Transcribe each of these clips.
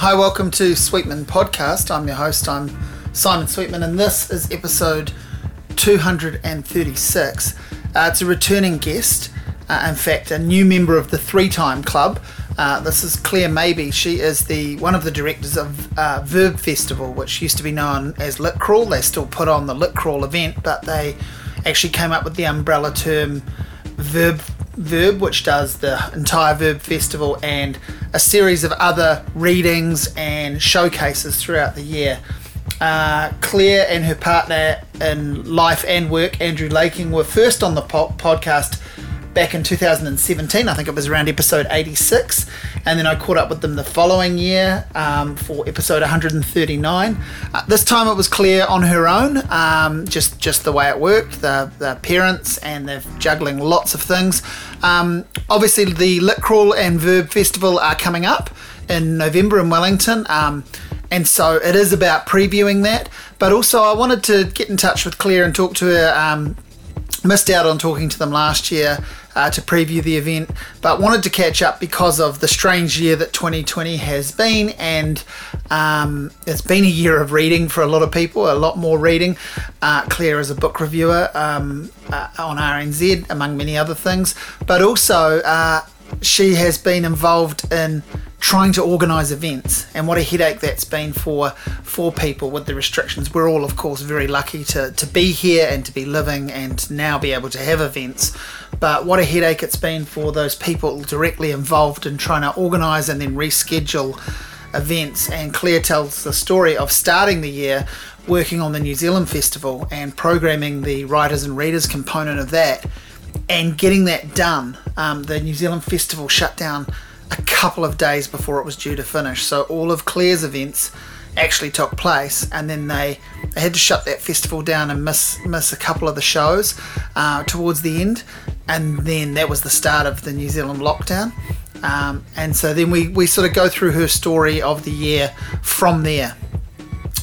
Hi, welcome to Sweetman Podcast. I'm your host, I'm Simon Sweetman, and this is episode 236. Uh, it's a returning guest, uh, in fact, a new member of the Three Time Club. Uh, this is Claire Mabey. She is the one of the directors of uh, Verb Festival, which used to be known as Lit Crawl. They still put on the Lit Crawl event, but they actually came up with the umbrella term Verb Verb, which does the entire Verb Festival and a series of other readings and showcases throughout the year. Uh, Claire and her partner in life and work, Andrew Laking, were first on the po- podcast back in 2017. I think it was around episode 86. And then I caught up with them the following year um, for episode 139. Uh, this time it was Claire on her own, um, just, just the way it worked. The, the parents and they're juggling lots of things. Um, obviously, the Lit Crawl and Verb Festival are coming up in November in Wellington. Um, and so it is about previewing that. But also, I wanted to get in touch with Claire and talk to her. Um, missed out on talking to them last year uh, to preview the event, but wanted to catch up because of the strange year that 2020 has been, and um, it's been a year of reading for a lot of people, a lot more reading. Uh, Claire is a book reviewer um, uh, on RNZ, among many other things, but also uh, she has been involved in trying to organise events and what a headache that's been for for people with the restrictions. We're all, of course, very lucky to, to be here and to be living and now be able to have events. But what a headache it's been for those people directly involved in trying to organise and then reschedule events. And Claire tells the story of starting the year working on the New Zealand Festival and programming the writers and readers component of that and getting that done. Um, the New Zealand Festival shut down a couple of days before it was due to finish. So all of Claire's events actually took place, and then they, they had to shut that festival down and miss miss a couple of the shows uh, towards the end, and then that was the start of the New Zealand lockdown. Um, and so then we, we sort of go through her story of the year from there.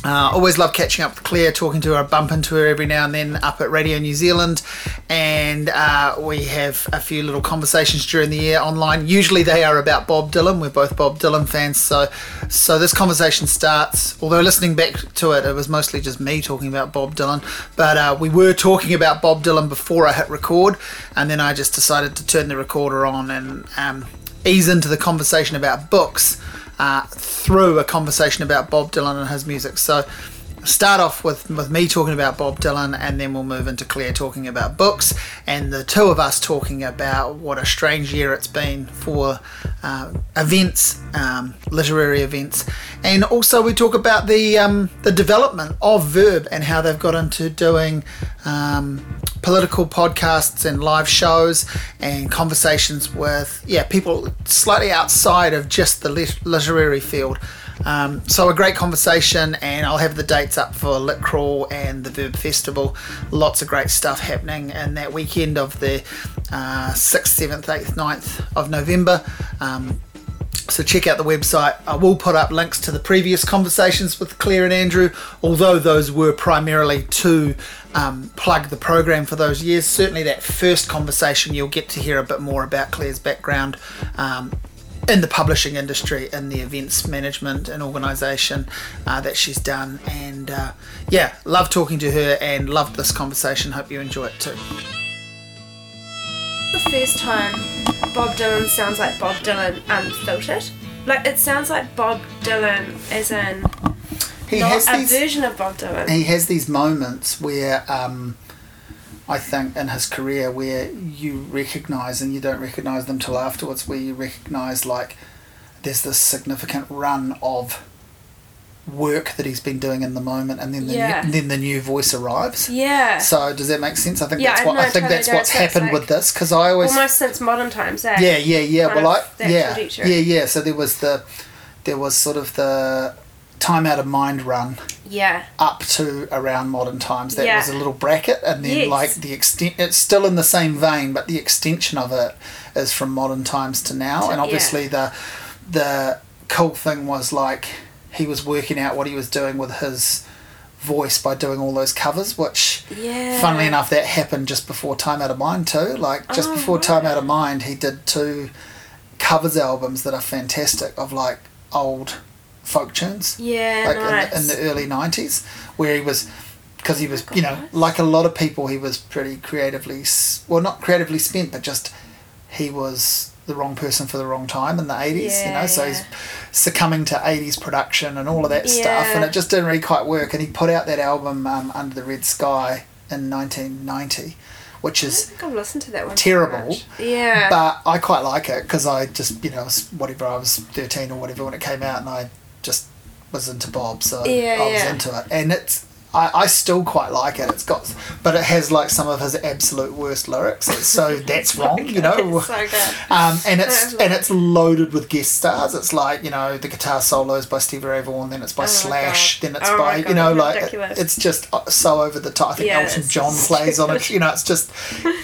Uh, always love catching up with Claire, talking to her, bump into her every now and then up at Radio New Zealand, and uh, we have a few little conversations during the year online. Usually they are about Bob Dylan. We're both Bob Dylan fans, so so this conversation starts. Although listening back to it, it was mostly just me talking about Bob Dylan, but uh, we were talking about Bob Dylan before I hit record, and then I just decided to turn the recorder on and um, ease into the conversation about books uh, through a conversation about Bob Dylan and his music. So start off with, with me talking about Bob Dylan and then we'll move into Claire talking about books and the two of us talking about what a strange year it's been for uh, events, um, literary events. And also we talk about the, um, the development of Verb and how they've got into doing um, political podcasts and live shows and conversations with yeah people slightly outside of just the literary field. Um, so a great conversation, and I'll have the dates up for Lit Crawl and the Verb Festival. Lots of great stuff happening in that weekend of the uh, 6th, 7th, 8th, 9th of November. Um, so check out the website. I will put up links to the previous conversations with Claire and Andrew, although those were primarily to um, plug the program for those years. Certainly, that first conversation, you'll get to hear a bit more about Claire's background. In the publishing industry, in the events management and organisation uh, that she's done. And uh, yeah, love talking to her and loved this conversation. Hope you enjoy it too. The first time Bob Dylan sounds like Bob Dylan unfiltered. Like it sounds like Bob Dylan as in He not has a these. version of Bob Dylan. he has these moments where um, I think in his career where you recognise and you don't recognise them till afterwards, where you recognise like there's this significant run of work that he's been doing in the moment, and then the Yeah. new, then the new voice arrives. yeah. So does that make sense? I think Yeah, that's what no, I think totally that's what's. Happened like with this because I always Almost since modern times, eh? yeah yeah yeah kind well I yeah yeah yeah so there was the there was sort of the time out of mind run Yeah. up to around modern times. That Yeah. was a little bracket, and then Yes. like the extent, it's still in the same vein, but the extension of it is from modern times to now. And Yeah. obviously, the the cool thing was like he was working out what he was doing with his voice by doing all those covers, which. Yeah. Funnily enough, that happened just before Time Out of Mind too. Like just Oh, before Time. Out of Mind, he did two covers albums that are fantastic of like old folk tunes. Yeah, like nice. in, the, in the early '90s, where he was because he was, you know, like a lot of people, he was pretty creatively, well, not creatively spent, but just he was the wrong person for the wrong time in the 80s, you know, so yeah. he's succumbing to 80s production and all of that stuff, and it just didn't really quite work. And he put out that album, um, Under the Red Sky, in 1990, which is think I've listened to that one. terrible. Yeah. but I quite like it because I just, you know, whatever, I was 13 or whatever when it came out, and I just was into Bob, so Yeah, I was yeah. into it. And it's, I, I still quite like it. It's got, but it has like some of his absolute worst lyrics, so that's wrong, you know. It's so good. Um, and it's and it's loaded with guest stars. It's like you know the guitar solos by Stevie Ray Vaughan, then it's by Oh Slash, then it's Oh by my you know like it- it's just uh, so over the top. I think Yeah, Elton John plays on it. You know, it's just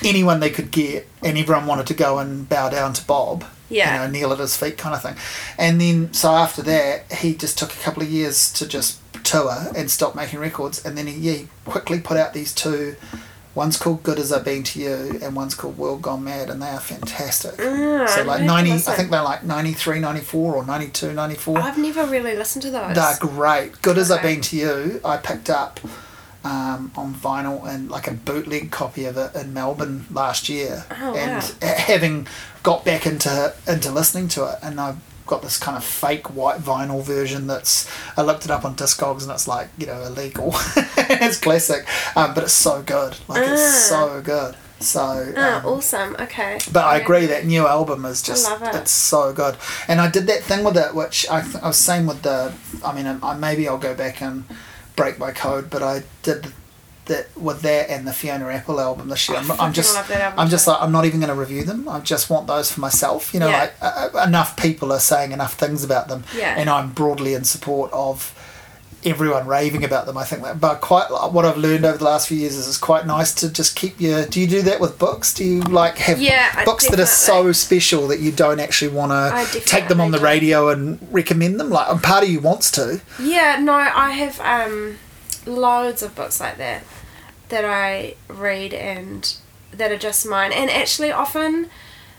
anyone they could get, and everyone wanted to go and bow down to Bob. Yeah. You know, kneel at his feet, kind of thing. And then so after that, he just took a couple of years to just tour and stop making records, and then he, yeah, he quickly put out these two. One's called Good As I've Been to You, and one's called World Gone Mad, and they are fantastic. Ah, So like 90, I think they're like 93, 94 or 92, 94. I've never really listened to those. They're great. Good as I've been to you, I picked up um, on vinyl and like a bootleg copy of it in Melbourne last year. Oh, and wow. ha- having got back into into listening to it, and I've got this kind of fake white vinyl version that's I looked it up on Discogs and it's like you know illegal. it's classic, um, but it's so good. Like it's Ah. so good. So Ah, um, awesome. Okay. but I agree that new album is just love it. it's so good, and I did that thing with it, which I, th- I was saying with the. I mean, I, maybe I'll go back and break my code, but I did that with that and the Fiona Apple album this year. I'm, I'm just album I'm just like I'm not even going to review them. I just want those for myself. You know, Yeah. like uh, uh, enough people are saying enough things about them, Yeah. and I'm broadly in support of everyone raving about them. I think that, but quite what I've learned over the last few years is it's quite nice to just keep your. Do you do that with books? Do you like have Yeah, books that are so special that you don't actually want to take them on the radio and recommend them? Like, and part of you wants to. Yeah, no, I have um, loads of books like that that I read and that are just mine, and actually often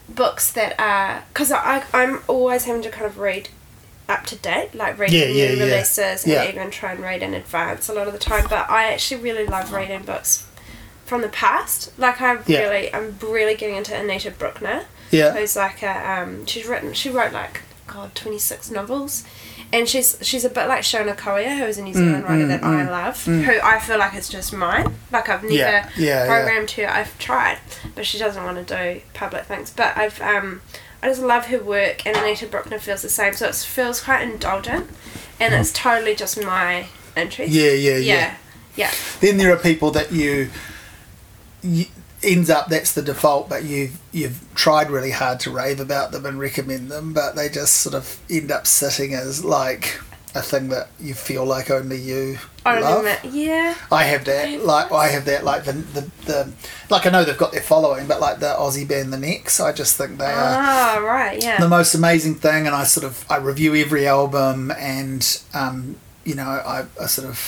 books that are because I I'm always having to kind of read up to date, like read Yeah, new yeah, releases Yeah. and even try and read in advance a lot of the time. But I actually really love reading books from the past. Like I really, I'm really getting into Anita Brookner Yeah. who's like a um she's written she wrote like god 26 novels and she's she's a bit like Shonagh Koea who's a New Zealand writer mm, that I love who I feel like is just mine. Like I've never Yeah, yeah, yeah. programmed her I've tried but she doesn't want to do public things. But I've um I just love her work and Anita Brookner feels the same. So it feels quite indulgent and it's totally just my interest. Yeah, yeah, yeah. yeah yeah. Then there are people that you, you ends up that's the default, but you've you've tried really hard to rave about them and recommend them, but they just sort of end up sitting as like a thing that you feel like only you I love. that yeah. I have that, like I have that, like the, the the like I know they've got their following, but like the Aussie band The Necks, I just think they are ah right yeah. the most amazing thing, and I sort of I review every album, and um, you know I, I sort of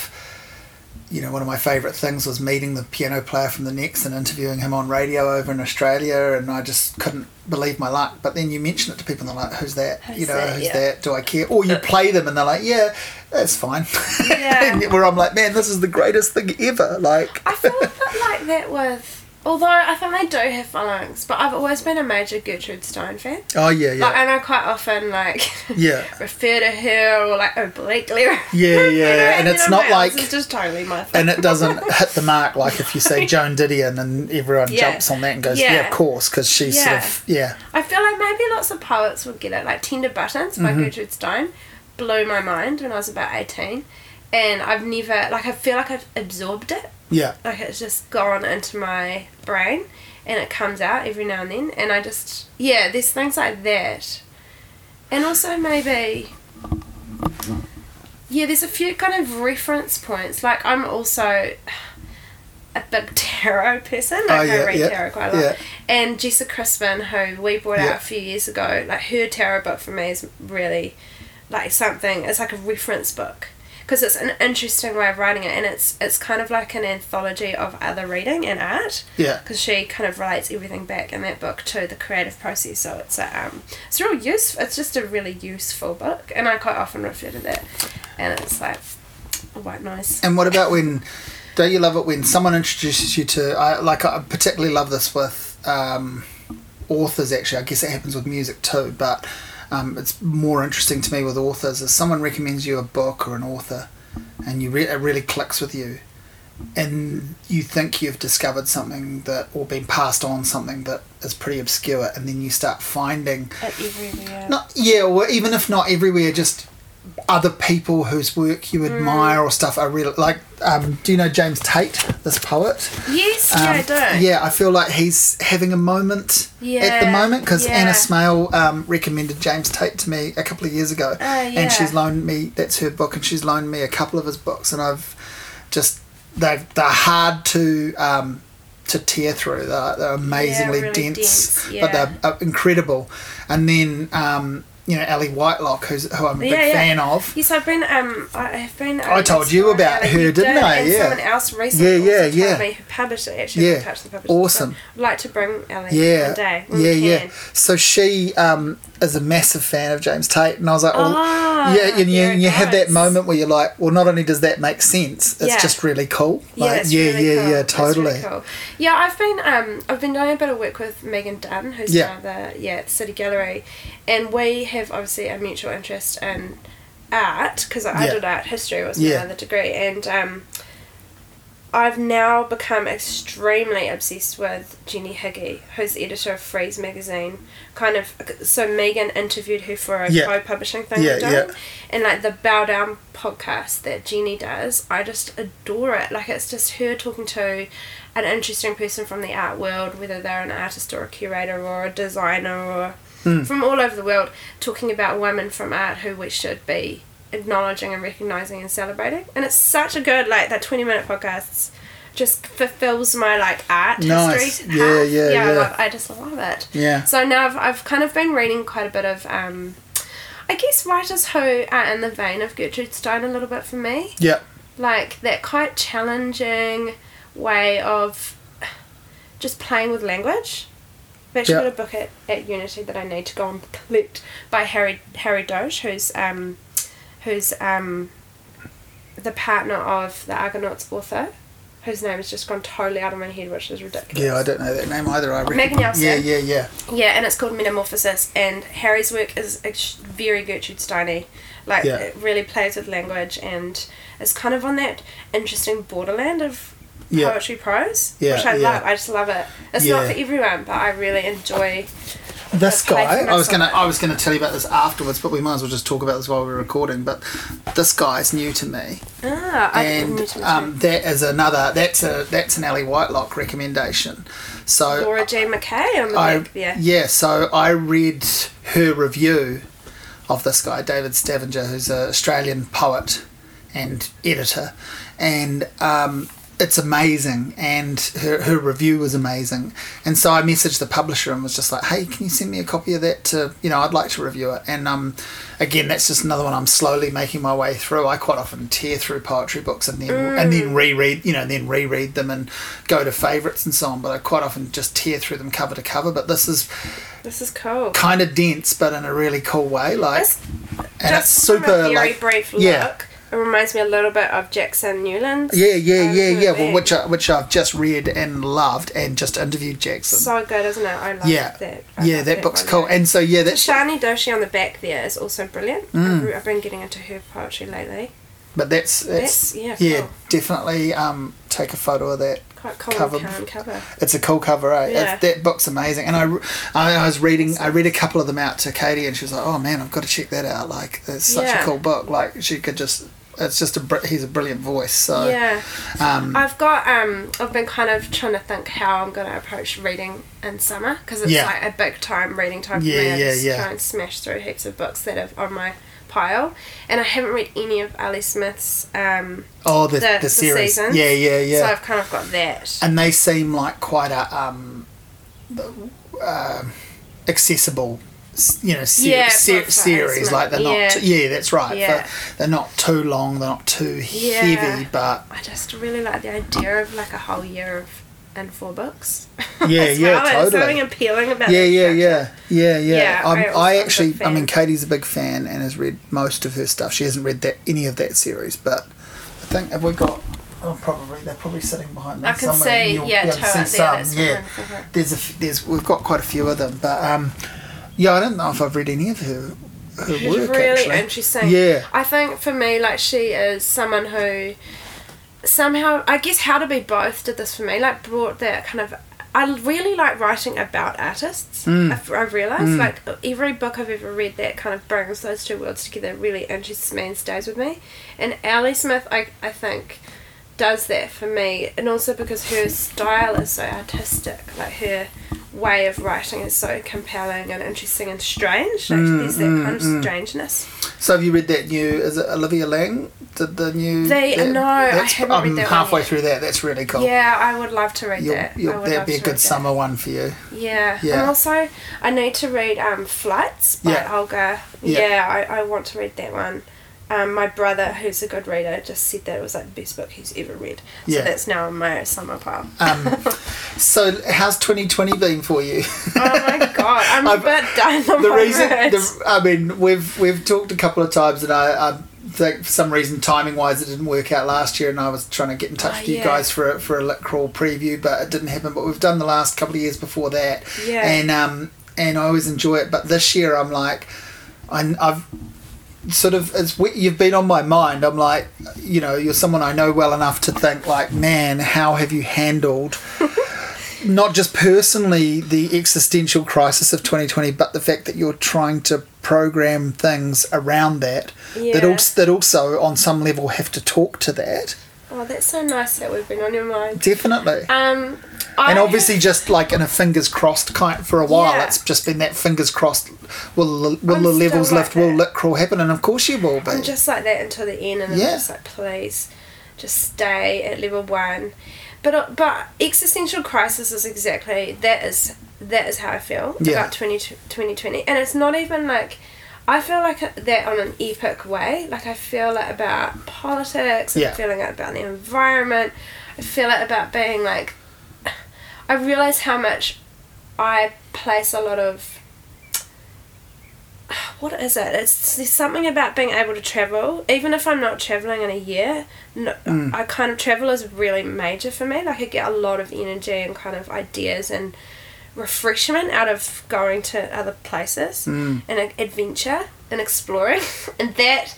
you know one of my favourite things was meeting the piano player from the Necks and interviewing him on radio over in Australia, and I just couldn't believe my luck. But then you mention it to people, and they're like, "Who's that? Who's you know, that? who's Yeah. that? Do I care?" Or you play them, and they're like, "Yeah, that's fine." Yeah. Where I'm like, "Man, this is the greatest thing ever!" Like, I feel a bit like that with. Although I think they do have followings, but I've always been a major Gertrude Stein fan. oh yeah, yeah, Like, and I quite often like yeah. refer to her or like obliquely. Yeah, yeah, and you it's not like- it's just totally my thing. and it doesn't hit the mark like if you say Joan Didion and everyone Yeah. jumps on that and goes, yeah, Yeah. of course, because she's Yeah. sort of, yeah, I feel like maybe lots of poets would get it. Like Tender Buttons Mm-hmm. by Gertrude Stein blew my mind when I was about eighteen, and I've never like I feel like I've absorbed it. yeah, like it's just gone into my brain and it comes out every now and then. And i just yeah there's things like that. And also maybe yeah there's a few kind of reference points. Like i'm also a big tarot person. Like Oh, yeah, i read yeah, tarot quite a lot. Yeah. and jessa crispin who we brought out a few years ago like her tarot book for me is really like something it's like a reference book because it's an interesting way of writing it, and it's it's kind of like an anthology of other reading and art. Yeah. Because she kind of relates everything back in that book to the creative process, so it's a um, it's real use. It's just a really useful book, and I quite often refer to that, and it's like a white noise. And what about when? Don't you love it when someone introduces you to? I like. I particularly love this with um, authors. Actually, I guess it happens with music too, but um, it's more interesting to me with authors. Is someone recommends you a book or an author, and you re- it really clicks with you, and you think you've discovered something that or been passed on something that is pretty obscure, and then you start finding not yeah, or even if not everywhere, just other people whose work you admire or stuff. I really like. Um, do you know James Tate, this poet? yes, yeah, I Um, do. Yeah, I feel like he's having a moment at the moment because yeah. Anna Smaill um, recommended James Tate to me a couple of years ago, Oh, yeah. and she's loaned me. That's her book, and she's loaned me a couple of his books, and I've just they they're hard to. Um, to tear through, they're, they're amazingly really dense, dense, but they're uh, incredible. And then, um, you know, Ali Whitelock, who's who I'm a big Yeah, yeah. fan of. Yes, I've been. Um, I have been. I told you about her, didn't I? And Yeah. someone else recently. Yeah, yeah, yeah. Me who published it. Actually, Yeah. yeah. touched the publisher. Awesome. So I'd like to bring Ellie Yeah, one day. Yeah, yeah. So she um, is a massive fan of James Tate, and I was like, well, Ah, yeah, and you, it you have that moment where you're like, well, not only does that make sense, it's Yeah. just really cool. Yeah, Like, it's yeah, really yeah, cool. yeah, It's really totally. cool. Yeah, I've been um I've been doing a bit of work with Megan Dunn, who's Yeah. now the yeah the City Gallery, and we have obviously a mutual interest in art because I Yeah. did art history was Yeah. my other degree, and um. I've now become extremely obsessed with Jenny Higgie, who's the editor of Frieze magazine. Kind of, so Megan interviewed her for a Yeah. co-publishing thing Yeah, yeah. and like the Bow Down podcast that Jenny does, I just adore it. Like it's just her talking to an interesting person from the art world, whether they're an artist or a curator or a designer or Hmm. from all over the world, talking about women from art who we should be acknowledging and recognizing and celebrating. And it's such a good like that twenty minute podcast just fulfills my like art Nice. history. Yeah, half. yeah, I, yeah. love, I just love it. Yeah. So now I've, I've kind of been reading quite a bit of, um, I guess, writers who are in the vein of Gertrude Stein a little bit for me. Yeah. Like that quite challenging way of just playing with language. I've actually Yeah. got a book at, at Unity that I need to go and collect by Harry Harry Dodge, who's um, who's um, the partner of the Argonauts author, whose name has just gone totally out of my head, which is ridiculous. Yeah, I don't know that name either. I reckon. Yeah, yeah, yeah. Yeah, and it's called Metamorphosis, and Harry's work is very Gertrude Steiny. Like, Yeah. it really plays with language, and it's kind of on that interesting borderland of Yeah. poetry prose, Yeah, which I yeah. love. I just love it. It's not for everyone, but I really enjoy. This guy, I was gonna. I was gonna tell you about this afterwards, but we might as well just talk about this while we're recording. But this guy's new to me, Ah, and um, that is another. That's a that's an Ali Whitelock recommendation. So Laura J. McKay on the I back there. yeah, so I read her review of this guy, David Stavanger, who's an Australian poet and editor, and um, it's amazing. And her, her review was amazing. And so I messaged the publisher and was just like, "Hey, can you send me a copy of that? To you know, I'd like to review it." And um, again, that's just another one I'm slowly making my way through. I quite often tear through poetry books and then and then reread, you know, then reread them and go to favourites and so on. But I quite often just tear through them cover to cover. But this is This is cool. kind of dense, but in a really cool way. Like, This, and it's just super like, brief look, yeah. It reminds me a little bit of Jackson Nieuwland's. yeah, yeah, um, yeah, yeah. Well, which I, which I've just read and loved, and just interviewed Jackson. So good, isn't it? I love yeah, that. I yeah, love that book's one, cool. yeah. And so yeah, that Shani Doshi on the back there is also brilliant. Mm. I've, been getting into her poetry lately. but that's that's, That's- yeah, yeah, cool. definitely um take a photo of that. Quite cool Cover. cover. It's a cool cover, eh? Yeah. that book's amazing. And I, I, I was reading, I read a couple of them out to Katie, and she was like, "Oh man, I've got to check that out. Like, it's such a cool book. Like, she could just, it's just a, he's a brilliant voice. So, Yeah. um, I've got um I've been kind of trying to think how I'm going to approach reading in summer because it's Yeah. like a big time reading time for Yeah, me. I yeah, just yeah. try and smash through heaps of books that are on my pile, and I haven't read any of Ali Smith's um oh, the, the, the, the series, seasons. yeah, yeah, yeah. So I've kind of got that. and they seem like quite a um, um, accessible you know ser- Yeah, ser- series like they're not Yeah. too, yeah that's right Yeah. They're, not too long they're not too Yeah. heavy but I just really like the idea of like a whole year of and four books. Yeah, yeah, well. There's totally. something appealing about yeah yeah yeah yeah yeah, Yeah, I I'm, I actually I mean. Katie's a big fan and has read most of her stuff she hasn't read that any of that series but I think have we got oh probably they're probably sitting behind me I can somewhere. see, You'll yeah, to see there, some, yeah one for her. there's a f- there's we've got quite a few of them but um yeah I don't know if I've read any of her her She's work really actually interesting. yeah I think for me, like she is someone who somehow, I guess, how to be both did this for me. Like brought that kind of. I really like writing about artists. Mm. I've, I've realized like every book I've ever read that kind of brings those two worlds together really interests me and stays with me. And Ali Smith, I I think, does that for me, and also because her style is so artistic. Like her way of writing is so compelling and interesting and strange. Like Mm, there's that kind of strangeness. So have you read that new? Is it Olivia Laing? Did the new? The- that- no, I haven't I'm that halfway through that. That's really cool. Yeah, I would love to read You'll, that. I you'll, that'd be a good read that. summer one for you. Yeah. Yeah. And also, I need to read um, Flights by Yeah. Olga. Yeah. Yeah, I, I want to read that one. Um, my brother, who's a good reader, just said that it was like the best book he's ever read. So Yeah. that's now on my summer pile. Um, so how's 2020 been for you? oh my god, I'm a I've- bit done on the reason, the, I mean, we've we've talked a couple of times, and I, I think for some reason timing wise it didn't work out last year, and I was trying to get in touch Oh, with you yeah. guys for a, for a lit crawl preview, but it didn't happen. But we've done the last couple of years before that, Yeah. and um and I always enjoy it. But this year I'm like, I, I've sort of it's we- you've been on my mind. I'm like, you know, you're someone I know well enough to think like, man, how have you handled? not just personally the existential crisis of 2020, but the fact that you're trying to program things around that that also that also on some level have to talk to that. Oh, that's so nice that we've been on your mind. Definitely. Um, I and obviously, just like in a fingers crossed kind for a while, Yeah. it's just been that fingers crossed. Will the, will I'm the levels like lift? Will that. lit crawl happen? And of course you will be. I'm just like that until the end, and Yeah. I'm just like, please, just stay at level one. But uh, but existential crisis is exactly that is that is how I feel Yeah. about 20, 2020, and it's not even like. I feel like that on an epic way. Like I feel it about politics. Yeah. I'm feeling it about the environment. I feel it about being like. I realize how much I place a lot of what is it? It's there's something about being able to travel, even if I'm not traveling in a year. No, Mm. I kind of travel is really major for me. Like I get a lot of energy and kind of ideas and refreshment out of going to other places Mm. and adventure and exploring, and that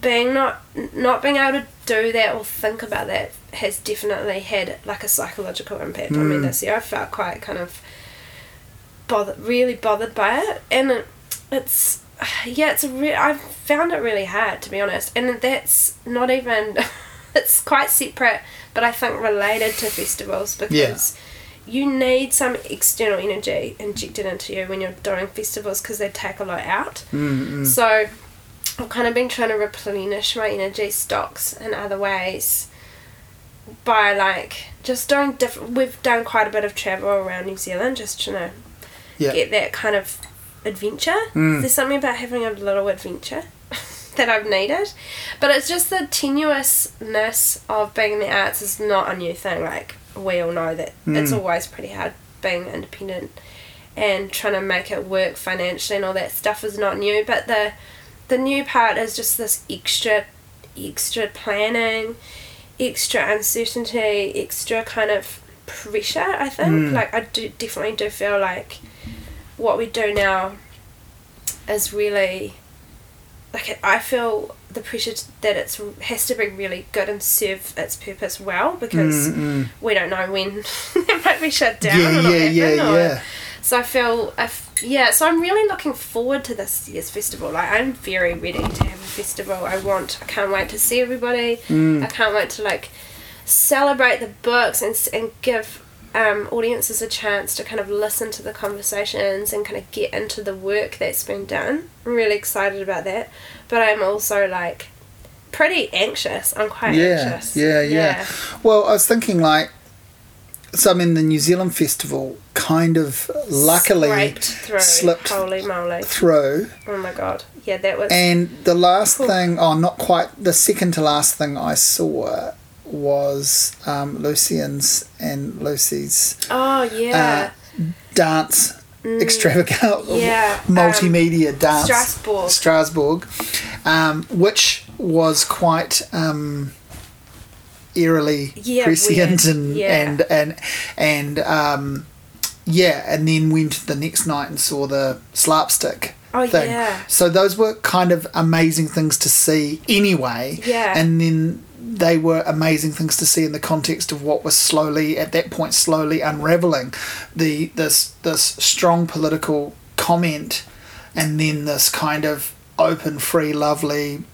being not not being able to do that or think about that has definitely had like a psychological impact on me Mm. this year. I felt quite kind of bothered, really bothered by it, and it, it's yeah, it's a re- I've found it really hard to be honest, and that's not even it's quite separate, but I think related to festivals because. You need some external energy injected into you when you're doing festivals because they take a lot out. Mm, mm. So I've kind of been trying to replenish my energy stocks in other ways by like just doing different. We've done quite a bit of travel around New Zealand, just to Yeah. get that kind of adventure. Mm. There's something about having a little adventure that I've needed, but it's just the tenuousness of being in the arts is not a new thing. Like we all know that it's Mm. always pretty hard being independent and trying to make it work financially and all that stuff is not new. But the the new part is just this extra extra planning, extra uncertainty, extra kind of pressure. I think Mm. like I do definitely do feel like what we do now is really like I feel the pressure that it's has to be really good and serve its purpose well because Mm, mm. we don't know when it might be shut down. Yeah, yeah, yeah, or- yeah. So I feel, I f- yeah. So I'm really looking forward to this year's festival. Like I'm very ready to have a festival. I want. I can't wait to see everybody. Mm. I can't wait to like celebrate the books and and give um, audiences a chance to kind of listen to the conversations and kind of get into the work that's been done. I'm really excited about that, but I'm also like pretty anxious. I'm quite Yeah, anxious. yeah, yeah. Well, I was thinking like, so I mean, the New Zealand festival kind of luckily Scraped through. slipped Holy moly. through. Oh my god. Yeah, that was. And the last Cool. thing, oh, not quite, the second to last thing I saw was um, Lucian's and Lucy's oh, yeah. dance extravaganza, Mm. Yeah, um, multimedia dance. Strasbourg. Strasbourg, um, which was quite um, eerily Yeah, prescient weird. and Yeah. and and and um, yeah, and then went the next night and saw the slapstick. Oh, thing. yeah. So those were kind of amazing things to see anyway. Yeah. And then they were amazing things to see in the context of what was slowly at that point slowly unraveling the this this strong political comment and then this kind of open free lovely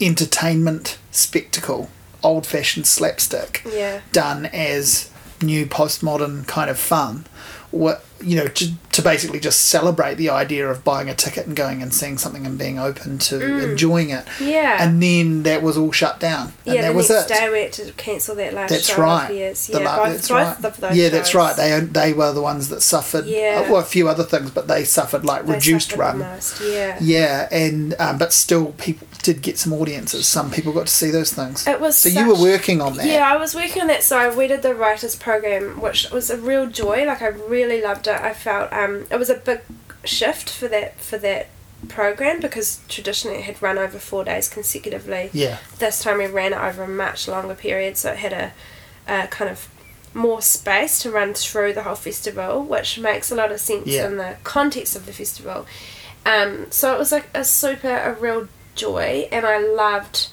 entertainment spectacle old fashioned slapstick Yeah. done as new postmodern kind of fun what you know to, to basically just celebrate the idea of buying a ticket and going and seeing something and being open to enjoying it Mm. Yeah. and then that was all shut down and yeah, that the was next it day we had to cancel that last that's show right of theirs. The Yeah, la- both, that's both right. yeah that's shows. right they they were the ones that suffered Yeah. well a few other things but they suffered like They reduced suffered run most, Yeah. yeah and um, but still people did get some audiences some people got to see those things It was so you were working on that Yeah, I was working on that. So we did the writers program, which was a real joy. Like I really loved it. I felt um, it was a big shift for that for that program because traditionally it had run over four days consecutively. yeah This time we ran it over a much longer period, so it had a, a kind of more space to run through the whole festival, which makes a lot of sense Yeah. in the context of the festival. Um, so it was like a super, a real joy, and I loved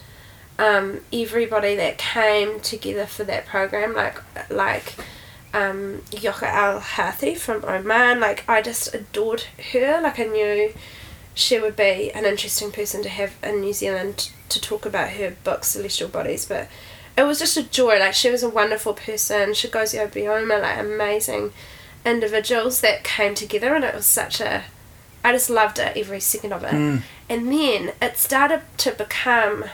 um, everybody that came together for that program, like like um, Jokha Alharthi from Oman. Like I just adored her. Like I knew she would be an interesting person to have in New Zealand to talk about her book Celestial Bodies, but it was just a joy. Like she was a wonderful person. Chigozie Obioma, like amazing individuals that came together, and it was such a. I just loved it every second of it. And then it started to become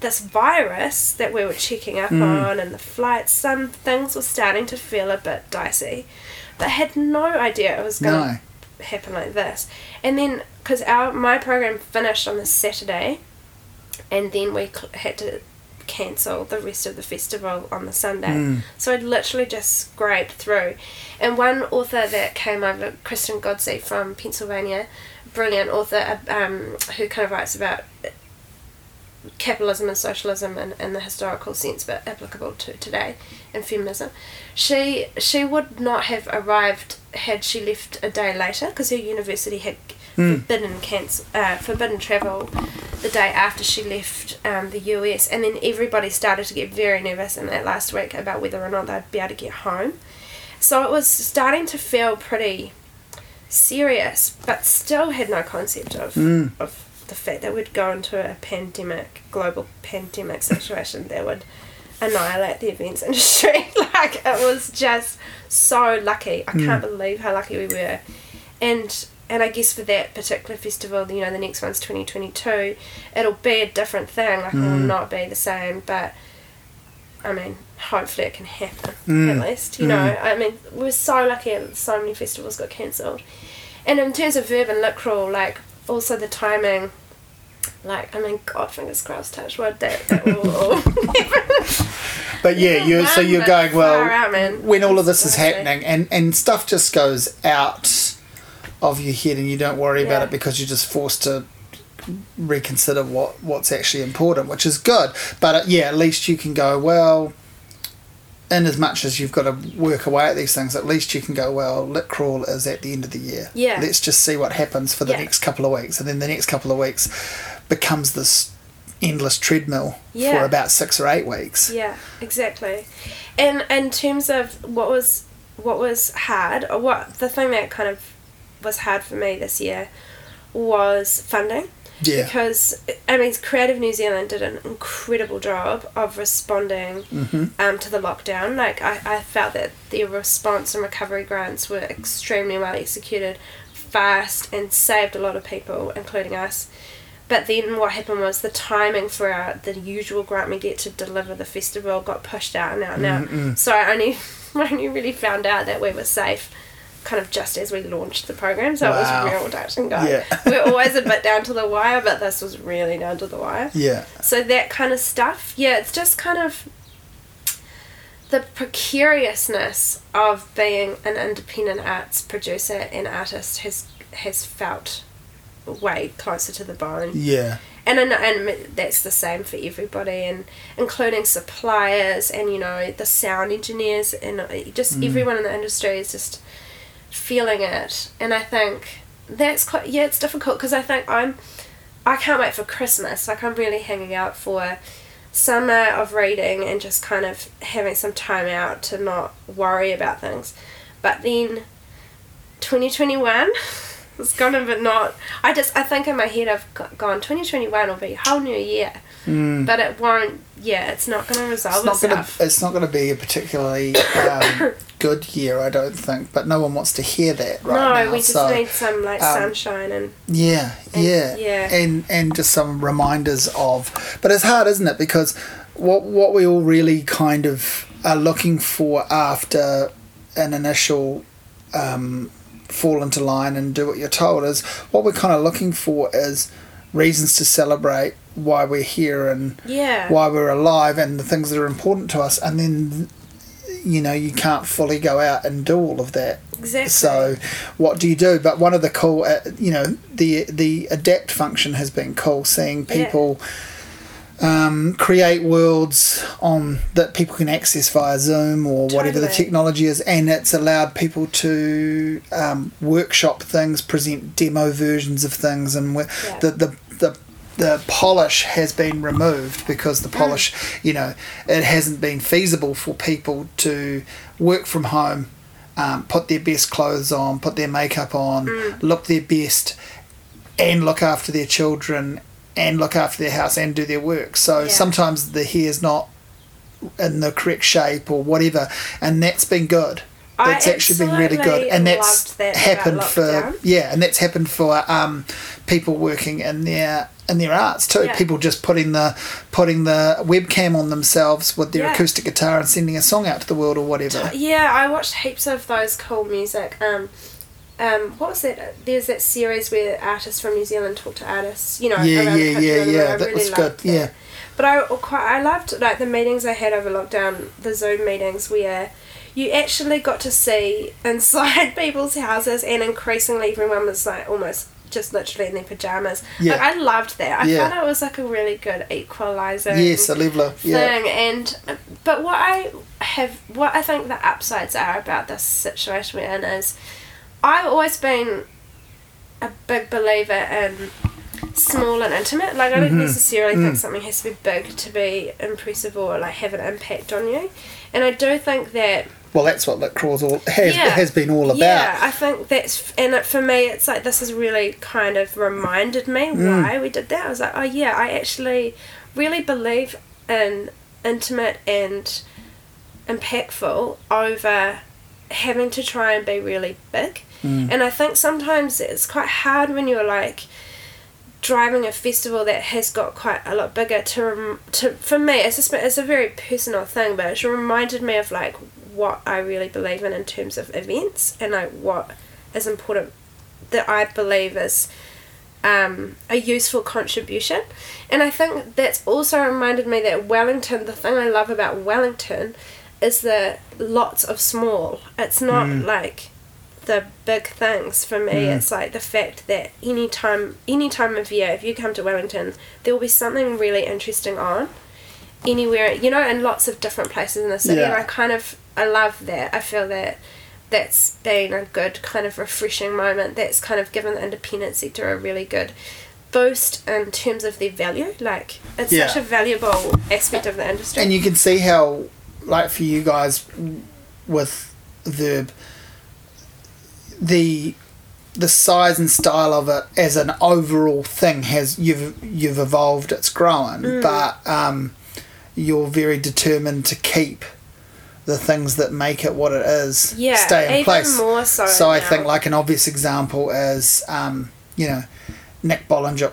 this virus that we were checking up on, and the flights. Some things were starting to feel a bit dicey, but I had no idea it was going no to happen like this. And then, because our my program finished on the Saturday, and then we cl- had to cancel the rest of the festival on the Sunday. So I'd literally just scraped through. And one author that came over, Kristen Ghodsee from Pennsylvania, brilliant author um, who kind of writes about capitalism and socialism in, in the historical sense but applicable to today and feminism. She she would not have arrived had she left a day later because her university had forbidden cancel uh, forbidden travel the day after she left um, the US and then everybody started to get very nervous in that last week about whether or not they'd be able to get home. So it was starting to feel pretty serious but still had no concept of of the fact that we'd go into a pandemic, global pandemic situation that would annihilate the events industry. like it was just so lucky. I can't hmm. believe how lucky we were. And and I guess for that particular festival, you know, the next one's twenty twenty two, it'll be a different thing, like it will hmm. not be the same, but I mean, hopefully it can happen hmm. at least. You know, I mean, we're so lucky that so many festivals got cancelled. And in terms of Verb and Lit Crawl, like also the timing, like I mean, God, fingers crossed, touch wood, that that will all. But yeah, you're so you're going well out, when all of this is happening, and and stuff just goes out of your head, and you don't worry about it because you're just forced to reconsider what what's actually important, which is good. But uh, yeah, at least you can go well. In as much as you've got to work away at these things, at least you can go well. Lit crawl is at the end of the year. Yeah. Let's just see what happens for the Yeah. next couple of weeks, and then the next couple of weeks becomes this endless treadmill Yeah. for about six or eight weeks. Yeah, exactly. And in terms of what was what was hard, or what the thing that kind of was hard for me this year was funding. Yeah. Because I mean, Creative New Zealand did an incredible job of responding Mm-hmm. um, to the lockdown. Like I, I felt that their response and recovery grants were extremely well executed, fast, and saved a lot of people, including us. But then what happened was the timing for our, the usual grant we get to deliver the festival got pushed out and out and out. So I only I only really found out that we were safe kind of just as we launched the program. So Wow. it was real touch and go. Yeah. we're always a bit down to the wire, but this was really down to the wire. Yeah. So that kind of stuff, yeah, it's just kind of the precariousness of being an independent arts producer and artist has has felt way closer to the bone. Yeah. And, and and that's the same for everybody, and including suppliers and you know the sound engineers and uh, just everyone in the industry is just feeling it. And I think that's quite yeah, it's difficult because I think I'm I can't wait for Christmas. Like I'm really hanging out for summer of reading and just kind of having some time out to not worry about things. But then 2021 is gonna but not I just I think in my head I've gone 2021 will be a whole new year. But it won't yeah, it's not gonna resolve It's not gonna. itself. It's not gonna be a particularly um, good year, I don't think. But no one wants to hear that right no, now. we just so need some like um, sunshine and yeah, and- yeah, yeah. and and just some reminders of. But it's hard, isn't it? Because what what we all really kind of are looking for after an initial um, fall into line and do what you're told is what we're kind of looking for is reasons to celebrate why we're here and yeah. why we're alive and the things that are important to us and then you know you can't fully go out and do all of that Exactly. so what do you do but one of the cool uh, you know the the adapt function has been cool seeing Yeah. Um, create worlds on that people can access via Zoom or whatever the technology is, and it's allowed people to um, workshop things, present demo versions of things, and we- Yeah. the, the the the polish has been removed because the polish, you know, it hasn't been feasible for people to work from home, um, put their best clothes on, put their makeup on, look their best, and look after their children and look after their house and do their work. So Yeah. sometimes the hair's not in the correct shape or whatever, and that's been good. I That's actually been really good, and that's that happened for yeah, and that's happened for um, people working in their in their arts too. Yeah. People just putting the putting the webcam on themselves with their Yeah. acoustic guitar and sending a song out to the world or whatever. Yeah, I watched heaps of those cool music. Um, um, what was that? There's that series where artists from New Zealand talk to artists. You know, Yeah, around the country yeah, I yeah. That really was good. that. Yeah. But I quite I loved like the meetings I had over lockdown, the Zoom meetings where you actually got to see inside people's houses, and increasingly everyone was like almost just literally in their pajamas. Yeah. Like I loved that. I Yeah. thought it was like a really good equalizer Yes, a leveler. Yeah. thing and but what I have what I think the upsides are about this situation we're in is I've always been a big believer in small and intimate like I don't necessarily think something has to be big to be impressive or like have an impact on you and I do think that Well, that's what Lit Crawl's all has Yeah. has been all about. yeah, I think that's and it, for me, it's like this has really kind of reminded me Mm. why we did that. I was like, oh yeah, I actually really believe in intimate and impactful over having to try and be really big. Mm. And I think sometimes it's quite hard when you're like driving a festival that has got quite a lot bigger to rem- to for me it's just it's a very personal thing but it's reminded me of like what I really believe in in terms of events and like what is important that I believe is um, a useful contribution. And I think that's also reminded me that Wellington the thing I love about Wellington is the lots of small. It's not like the big things for me mm. it's like the fact that any time any time of year if you come to Wellington there will be something really interesting on anywhere you know in lots of different places in the city and Yeah. I kind of I love that I feel that that's been a good kind of refreshing moment that's kind of given the independent sector a really good boost in terms of their value like it's Yeah. such a valuable aspect of the industry And you can see how, like for you guys, with Verb, the the size and style of it as an overall thing has you've you've evolved. It's grown, Mm. but um, you're very determined to keep the things that make it what it is yeah stay in even place. more so So I think like an obvious example is um, you know Nick Bollinger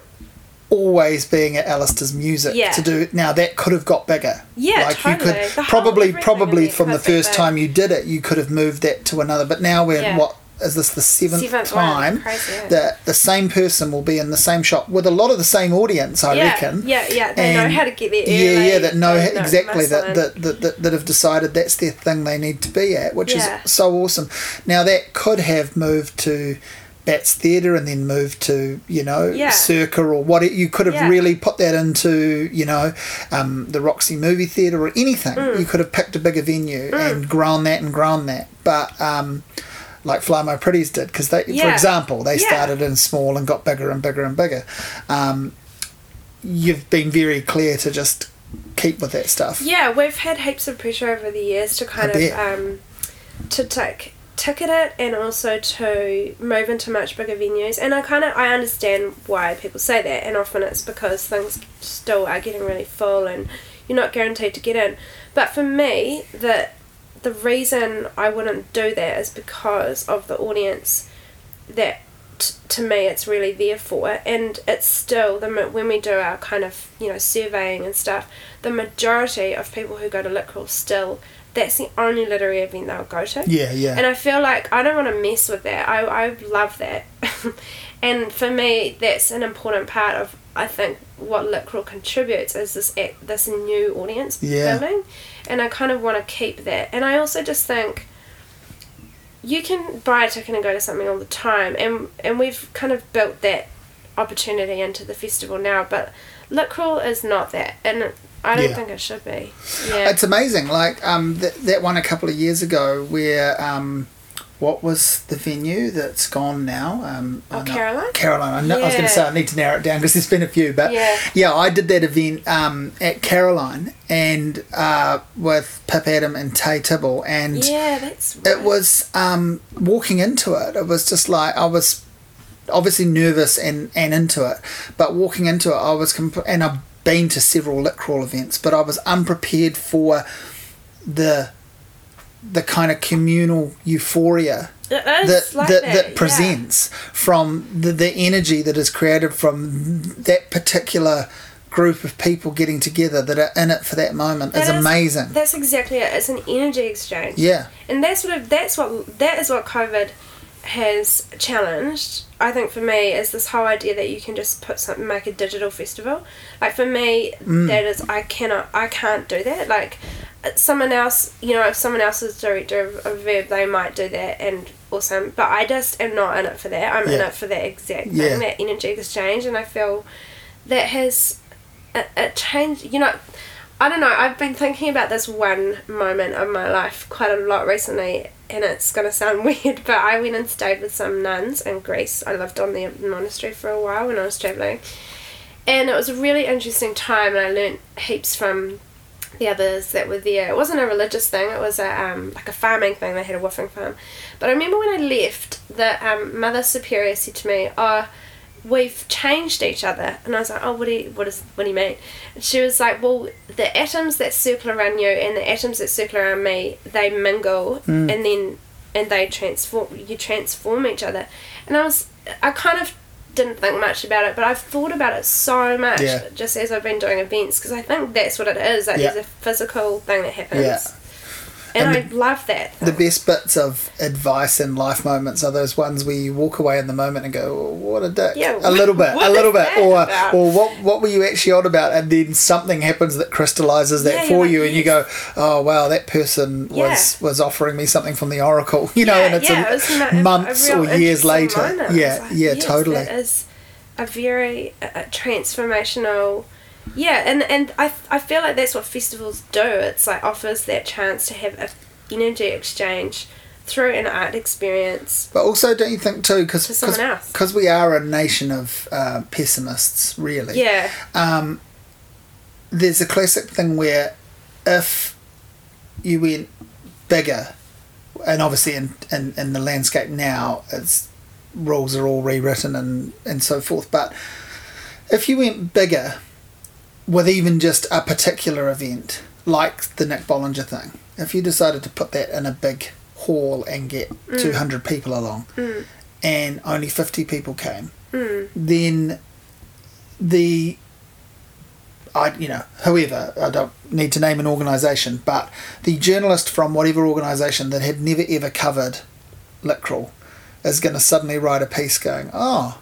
always being at Alistair's music Yeah. to do now that could have got bigger Yeah, like totally. you could whole probably probably from the first big. time you did it you could have moved that to another but now we're Yeah. what is this the seventh, Seventh time Crazy, yeah. that the same person will be in the same shop with a lot of the same audience i yeah, reckon yeah, yeah. They know how to get there yeah yeah that know exactly that, that, that, that that have decided that's their thing they need to be at which Yeah. is so awesome now that could have moved to Bats Theatre and then moved to you know Yeah. Circa or what it, you could have Yeah. really put that into you know um, the Roxy Movie Theatre or anything Mm. you could have picked a bigger venue and grown that and grown that but um, like Fly My Pretties did because they for example they Yeah. started in small and got bigger and bigger and bigger um, you've been very clear to just keep with that stuff Yeah, we've had heaps of pressure over the years to kind of um, to tick ticket it and also to move into much bigger venues. And I kind of I understand why people say that, and often it's because things still are getting really full and you're not guaranteed to get in. But for me, the the reason I wouldn't do that is because of the audience that t- to me it's really there for. And it's still the when we do our kind of you know surveying and stuff the majority of people who go to Litcrawl still that's the only literary event they'll go to. Yeah yeah. And I feel like I don't want to mess with that. I, I love that. And for me that's an important part of I think what Litcrawl contributes is this this new audience Yeah. building and I kind of want to keep that and I also just think you can buy a ticket and go to something all the time and and we've kind of built that opportunity into the festival now but Litcrawl is not that and I don't Yeah. think it should be yeah It's amazing. Like um, th- that one a couple of years ago, where um, what was the venue that's gone now? Um, Oh, Caroline? Caroline. I, know, I was going to say I need to narrow it down because there's been a few, but Yeah. I did that event um, at Caroline and uh, with Pip Adam and Tayi Tibble, and yeah that's it was um, walking into it. It was just like I was obviously nervous and, and into it, but walking into it, I was comp- and I've been to several lit crawl events, but I was unprepared for the the kind of communal euphoria that like that, that, that yeah. presents from the, the energy that is created from that particular group of people getting together that are in it for that moment is amazing. That's exactly it. It's an energy exchange. yeah. And that's what it- that's what that is what COVID has challenged. I think for me is this whole idea that you can just put something make a digital festival. Like for me, Mm. that is I cannot I can't do that. Like someone else, you know, if someone else is director of a verb, they might do that and awesome. But I just am not in it for that. I'm in it for that exact Yeah. thing, that energy exchange, and I feel that has it, it changed. You know, I don't know. I've been thinking about this one moment of my life quite a lot recently, and it's gonna sound weird, but I went and stayed with some nuns in Greece. I lived on the monastery for a while when I was traveling, and it was a really interesting time, and I learnt heaps from the others that were there. It wasn't a religious thing; it was a um, like a farming thing. They had a woofing farm, but I remember when I left, the um, mother superior said to me, "Oh." We've changed each other, and I was like, "Oh, what do you, what is, what do you mean?" And she was like, "Well, the atoms that circle around you and the atoms that circle around me, they mingle, and then and they transform. You transform each other." And I was, I kind of didn't think much about it, but I've thought about it so much Yeah. just as I've been doing events because I think that's what it is. Like Yeah. there's a physical thing that happens, Yeah. And, And I love that. The best bits of advice and life moments are those ones where you walk away in the moment and go, oh, "What a dick!" Yeah, a little bit, a little bit, or about? or what what were you actually on about? And then something happens that crystallizes that Yeah, for like, you, and you go, "Oh wow, that person was was offering me something from the oracle," you know, yeah, and it's yeah, a, it was ma- a- months a or years later. moment. Yeah, like, yeah, yes, totally. That is a very uh, transformational. Yeah, and and I I feel like that's what festivals do. It's like offers that chance to have a energy exchange through an art experience. But also, don't you think too, because To someone else. because we are a nation of uh, pessimists, really. Yeah, um, there's a classic thing where if you went bigger, and obviously in, in, in the landscape now, it's rules are all rewritten and, and so forth. But if you went bigger with even just a particular event, like the Nick Bollinger thing, if you decided to put that in a big hall and get mm. 200 people along, mm. and only 50 people came, mm. then the I you know whoever I don't need to name an organisation, but the journalist from whatever organisation that had never ever covered Litcrawl is going to suddenly write a piece going, oh,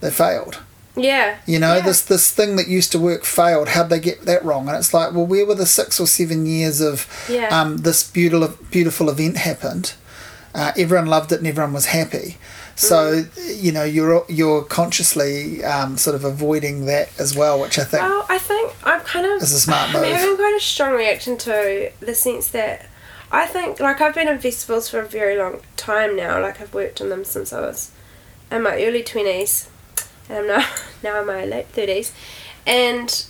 they failed. Yeah. You know, yeah. this this thing that used to work failed. How'd they get that wrong? And it's like, well, where were the six or seven years of Yeah. um, this beautiful beautiful event happened? Uh, everyone loved it and everyone was happy. So Mm. you know, you're you're consciously um, sort of avoiding that as well, which I think Well, I think I'm kind of. It's a smart I'm move. having quite a strong reaction to the sense that I think, like, I've been in festivals for a very long time now. Like, I've worked on them since I was in my early twenties, and I'm now now in my late thirties, and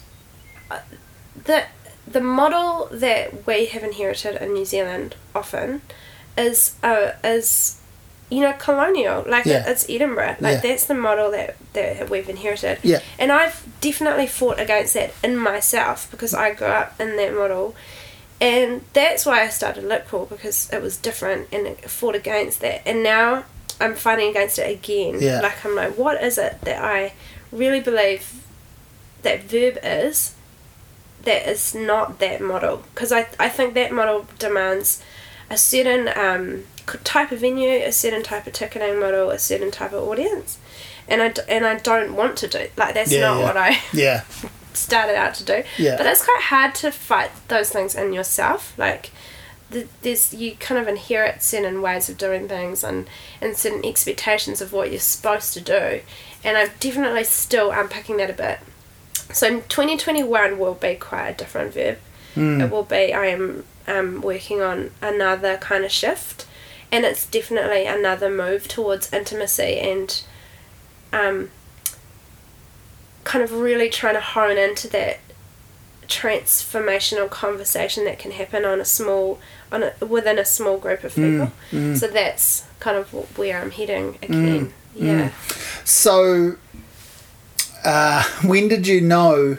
uh, the the model that we have inherited in New Zealand often is uh, is you know colonial like Yeah. it's Edinburgh like Yeah. that's the model that that we've inherited Yeah. and I've definitely fought against that in myself because I grew up in that model and that's why I started Lip Litcrawl because it was different and it fought against that and now I'm fighting against it again Yeah. like I'm like what is it that I really believe that verb is that is not that model because I, I think that model demands a certain um, type of venue, a certain type of ticketing model, a certain type of audience, and I, and I don't want to do like that's Yeah, not yeah. what I yeah, started out to do. Yeah. But it's quite hard to fight those things in yourself. Like, th- there's you kind of inherit certain ways of doing things and and certain expectations of what you're supposed to do, and I'm definitely still unpacking that a bit. So 2021 will be quite a different verb. It will be. I am um, working on another kind of shift, and it's definitely another move towards intimacy and um, kind of really trying to hone into that transformational conversation that can happen on a small on a, within a small group of mm, people. Mm. So that's kind of where I'm heading mm, again. Yeah. So, uh, when did you know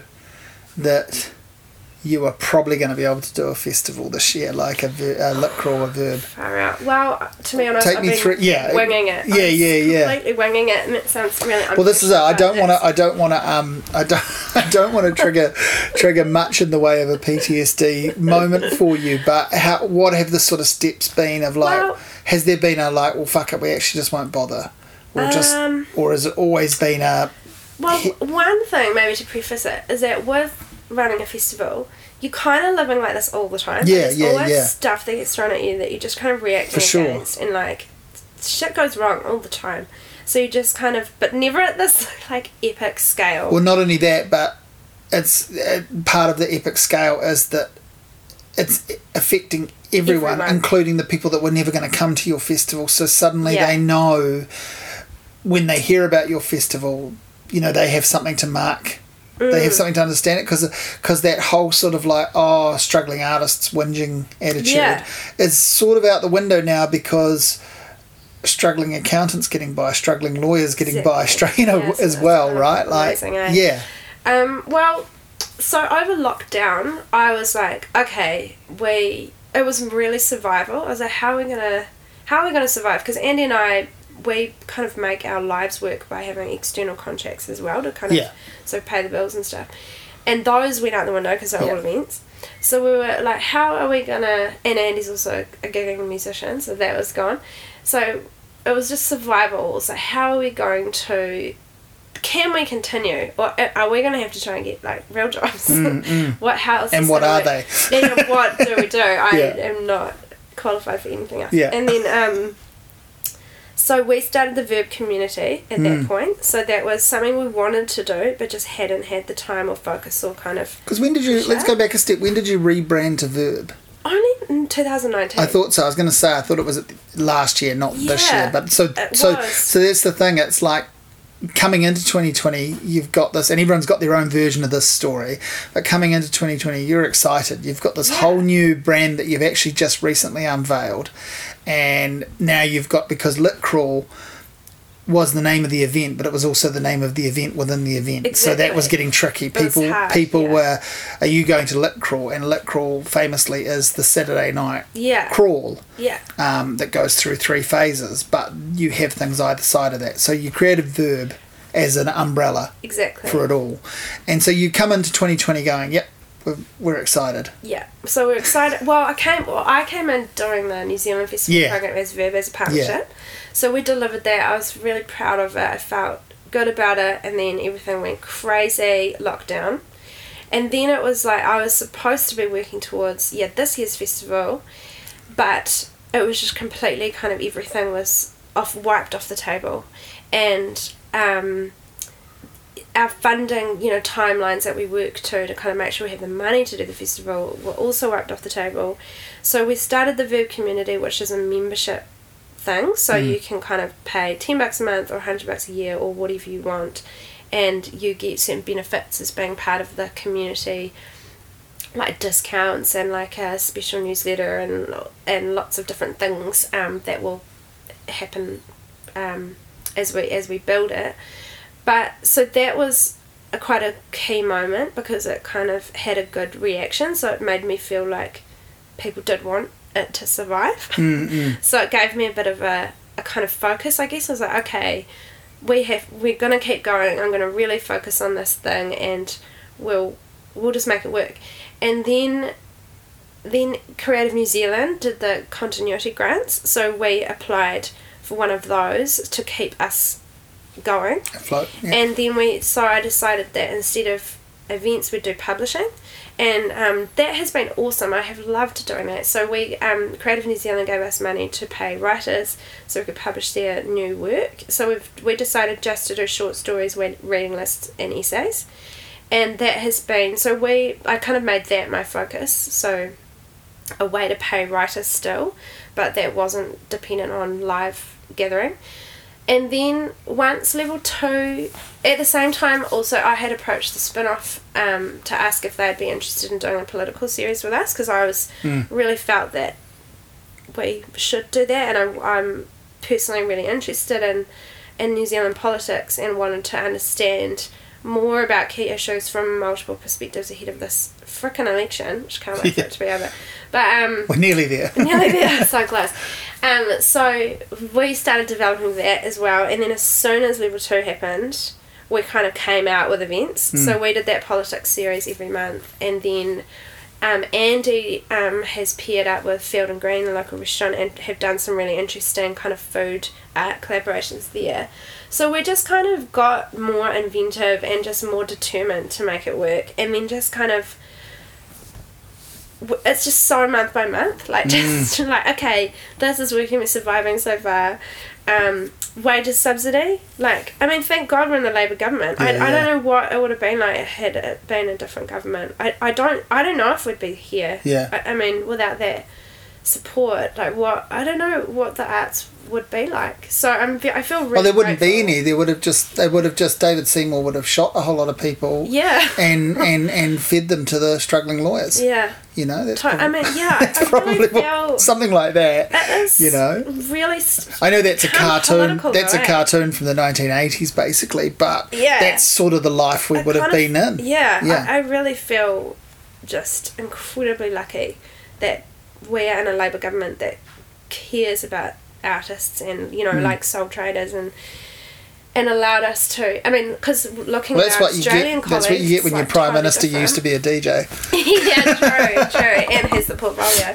that you are probably going to be able to do a festival this year, like a, ver- a Lit Crawl, a verb? Far out. Well, to be honest, Take I've me been through- yeah, winging it. yeah, I'm yeah, yeah. Completely winging it, and it sounds really. Well, this is it. I don't want to. I don't want to. Um, I don't. I don't want to trigger trigger much in the way of a PTSD moment for you. But how? What have the sort of steps been of like? Well- has there been a like? Well, fuck it. We actually just won't bother, or just, Um, or has it always been a? Well, one thing maybe to preface it is that with running a festival, you're kind of living like this all the time. Yeah, There's yeah, always yeah. stuff that gets thrown at you that you just kind of react For sure. against, and like shit goes wrong all the time. So you just kind of, but never at this like epic scale. Well, not only that, but it's uh, part of the epic scale is that it's affecting everyone, Everyone. including the people that were never going to come to your festival. So suddenly Yeah. they know when they hear about your festival, you know, they have something to mark. They have something to understand it because because that whole sort of like oh struggling artists whinging attitude Yeah. is sort of out the window now because struggling accountants getting by, struggling lawyers getting by, Exactly. stra- you know, Yes, as well, right? Like, amazing, eh? yeah, Um, well, so over lockdown, I was like, okay, we. It was really survival. I was like, how are we gonna, how are we gonna survive? Because Andy and I, we kind of make our lives work by having external contracts as well to kind of, Yeah. so pay the bills and stuff. And those went out the window because they're Yeah. all events. So we were like, how are we gonna? And Andy's also a gigging musician, so that was gone. So it was just survival. So how are we going to can we continue or are we going to have to try and get like real jobs what how is Mm, And what are work? and what do we do i Yeah. am not qualified for anything else Yeah. and then um so we started the verb community at Mm. that point so that was something we wanted to do but just hadn't had the time or focus or kind of Because when did you? Let's go back a step. When did you rebrand to Verb? only in 2019 I thought so. I was going to say I thought it was last year, not this year. But so so was. so that's the thing. It's like coming into 2020, you've got this, and everyone's got their own version of this story. But coming into 2020, you're excited. You've got this Yeah. whole new brand that you've actually just recently unveiled, and now you've got because Lit Crawl was the name of the event, but it was also the name of the event within the event. So that was getting tricky. People hard, people yeah. were, are you going to Lit Crawl? And Lit Crawl famously is the Saturday night yeah crawl yeah um, that goes through three phases, but you have things either side of that. So you create a verb as an umbrella exactly for it all. And so you come into 2020 going, yep, we're, we're excited. Yeah, so we're excited. Well, I came. Well, I came in during the New Zealand Festival Yeah. program as Verb as a partnership. Yeah. So we delivered that. I was really proud of it. I felt good about it, and then everything went crazy lockdown. And then it was like I was supposed to be working towards yeah this year's festival, but it was just completely kind of everything was off wiped off the table, and um, our funding, you know, timelines that we work to to kind of make sure we have the money to do the festival were also wiped off the table. So we started the Verb Community, which is a membership thing. So you can kind of pay ten bucks a month or hundred bucks a year or whatever you want, and you get certain benefits as being part of the community, like discounts and like a special newsletter and and lots of different things um, that will happen um, as we as we build it. But so that was a quite a key moment because it kind of had a good reaction. So it made me feel like people did want it to survive. Mm, mm. so it gave me a bit of a, a kind of focus, I guess. I was like, okay, we have we're gonna keep going. I'm gonna really focus on this thing, and we'll we'll just make it work. And then then Creative New Zealand did the continuity grants, so we applied for one of those to keep us going. Afloat. Yeah. And then we, so I decided that instead of events, we'd do publishing. And um, that has been awesome. I have loved doing that. So we, um, Creative New Zealand gave us money to pay writers so we could publish their new work. So we've we decided just to do short stories, reading lists, and essays. And that has been so we I kind of made that my focus. So a way to pay writers still, but that wasn't dependent on live gathering. And then once level two, at the same time, also I had approached the spin off um, to ask if they'd be interested in doing a political series with us because I was really felt that we should do that, and I, I'm personally really interested in in New Zealand politics and wanted to understand more about key issues from multiple perspectives ahead of this frickin' election, which can't wait for it to be over. But um, We're nearly there. nearly there, so close. Um, so we started developing that as well, and then as soon as level two happened, we kind of came out with events. So we did that politics series every month, and then um, Andy um, has paired up with Field and Green, the local restaurant, and have done some really interesting kind of food art collaborations there. So we just kind of got more inventive and just more determined to make it work, and then just kind of it's just so month by month like just like okay this is working we're surviving so far. Um, wages subsidy like i mean thank god we're in the labour government. I, Yeah, I don't know what it would have been like had it been a different government. I, I don't i don't know if we'd be here. Yeah. I, I mean without that support like what i don't know what the arts would be like so i'm i feel really Well, there wouldn't be any. There would have just they would have just David Seymour would have shot a whole lot of people. yeah And, and and fed them to the struggling lawyers. yeah You know, that's To- i probably, mean yeah that's i probably really feel something like that. it is you know. really I know that's a cartoon. That's a eh? cartoon from the 1980s, basically. But Yeah. that's sort of the life we I would have been of- in. Yeah, Yeah. I, I really feel just incredibly lucky that we're in a Labour government that cares about artists and you know Mm. like sole traders and and allowed us to. I mean, because looking Well, at that's our what you Australian get. That's what you get when your prime totally minister used to be a DJ. yeah, true, true, and here's the portfolio.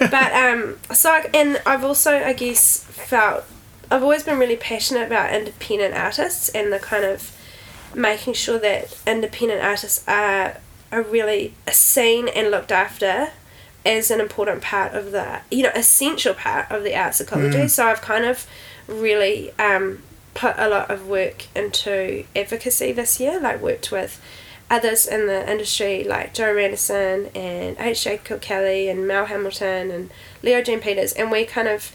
But um, so I- and I've also, I guess, felt I've always been really passionate about independent artists and the kind of making sure that independent artists are are really seen and looked after as an important part of the you know essential part of the arts ecology. So I've kind of really um, put a lot of work into advocacy this year. Like worked with others in the industry like Jo Randerson and H.J. Kilkelly and Mel Hamilton and Leo Gene Peters, and we kind of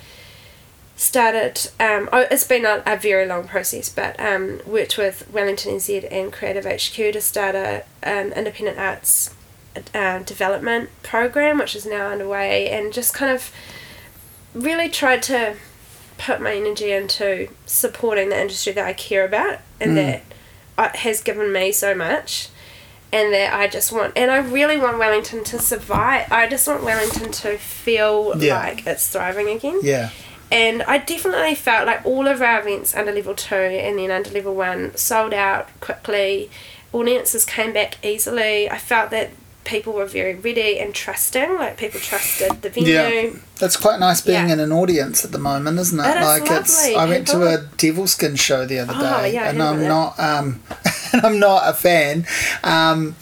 started. Um, oh, it's been a, a very long process, but um, worked with Wellington NZ and Creative HQ to start a an independent arts uh, development program, which is now underway, and just kind of really tried to put my energy into supporting the industry that I care about and that uh, has given me so much and that I just want and I really want Wellington to survive I just want Wellington to feel Yeah. like it's thriving again Yeah. And I definitely felt like all of our events under level two and then under level one sold out quickly. Audiences came back easily. I felt that people were very ready and trusting. Like people trusted the venue. Yeah. It's quite nice being Yeah. in an audience at the moment, isn't it? It is like it's lovely. I went to a Devilskin show the other Oh, day yeah, and I'm not um and I'm not a fan. Um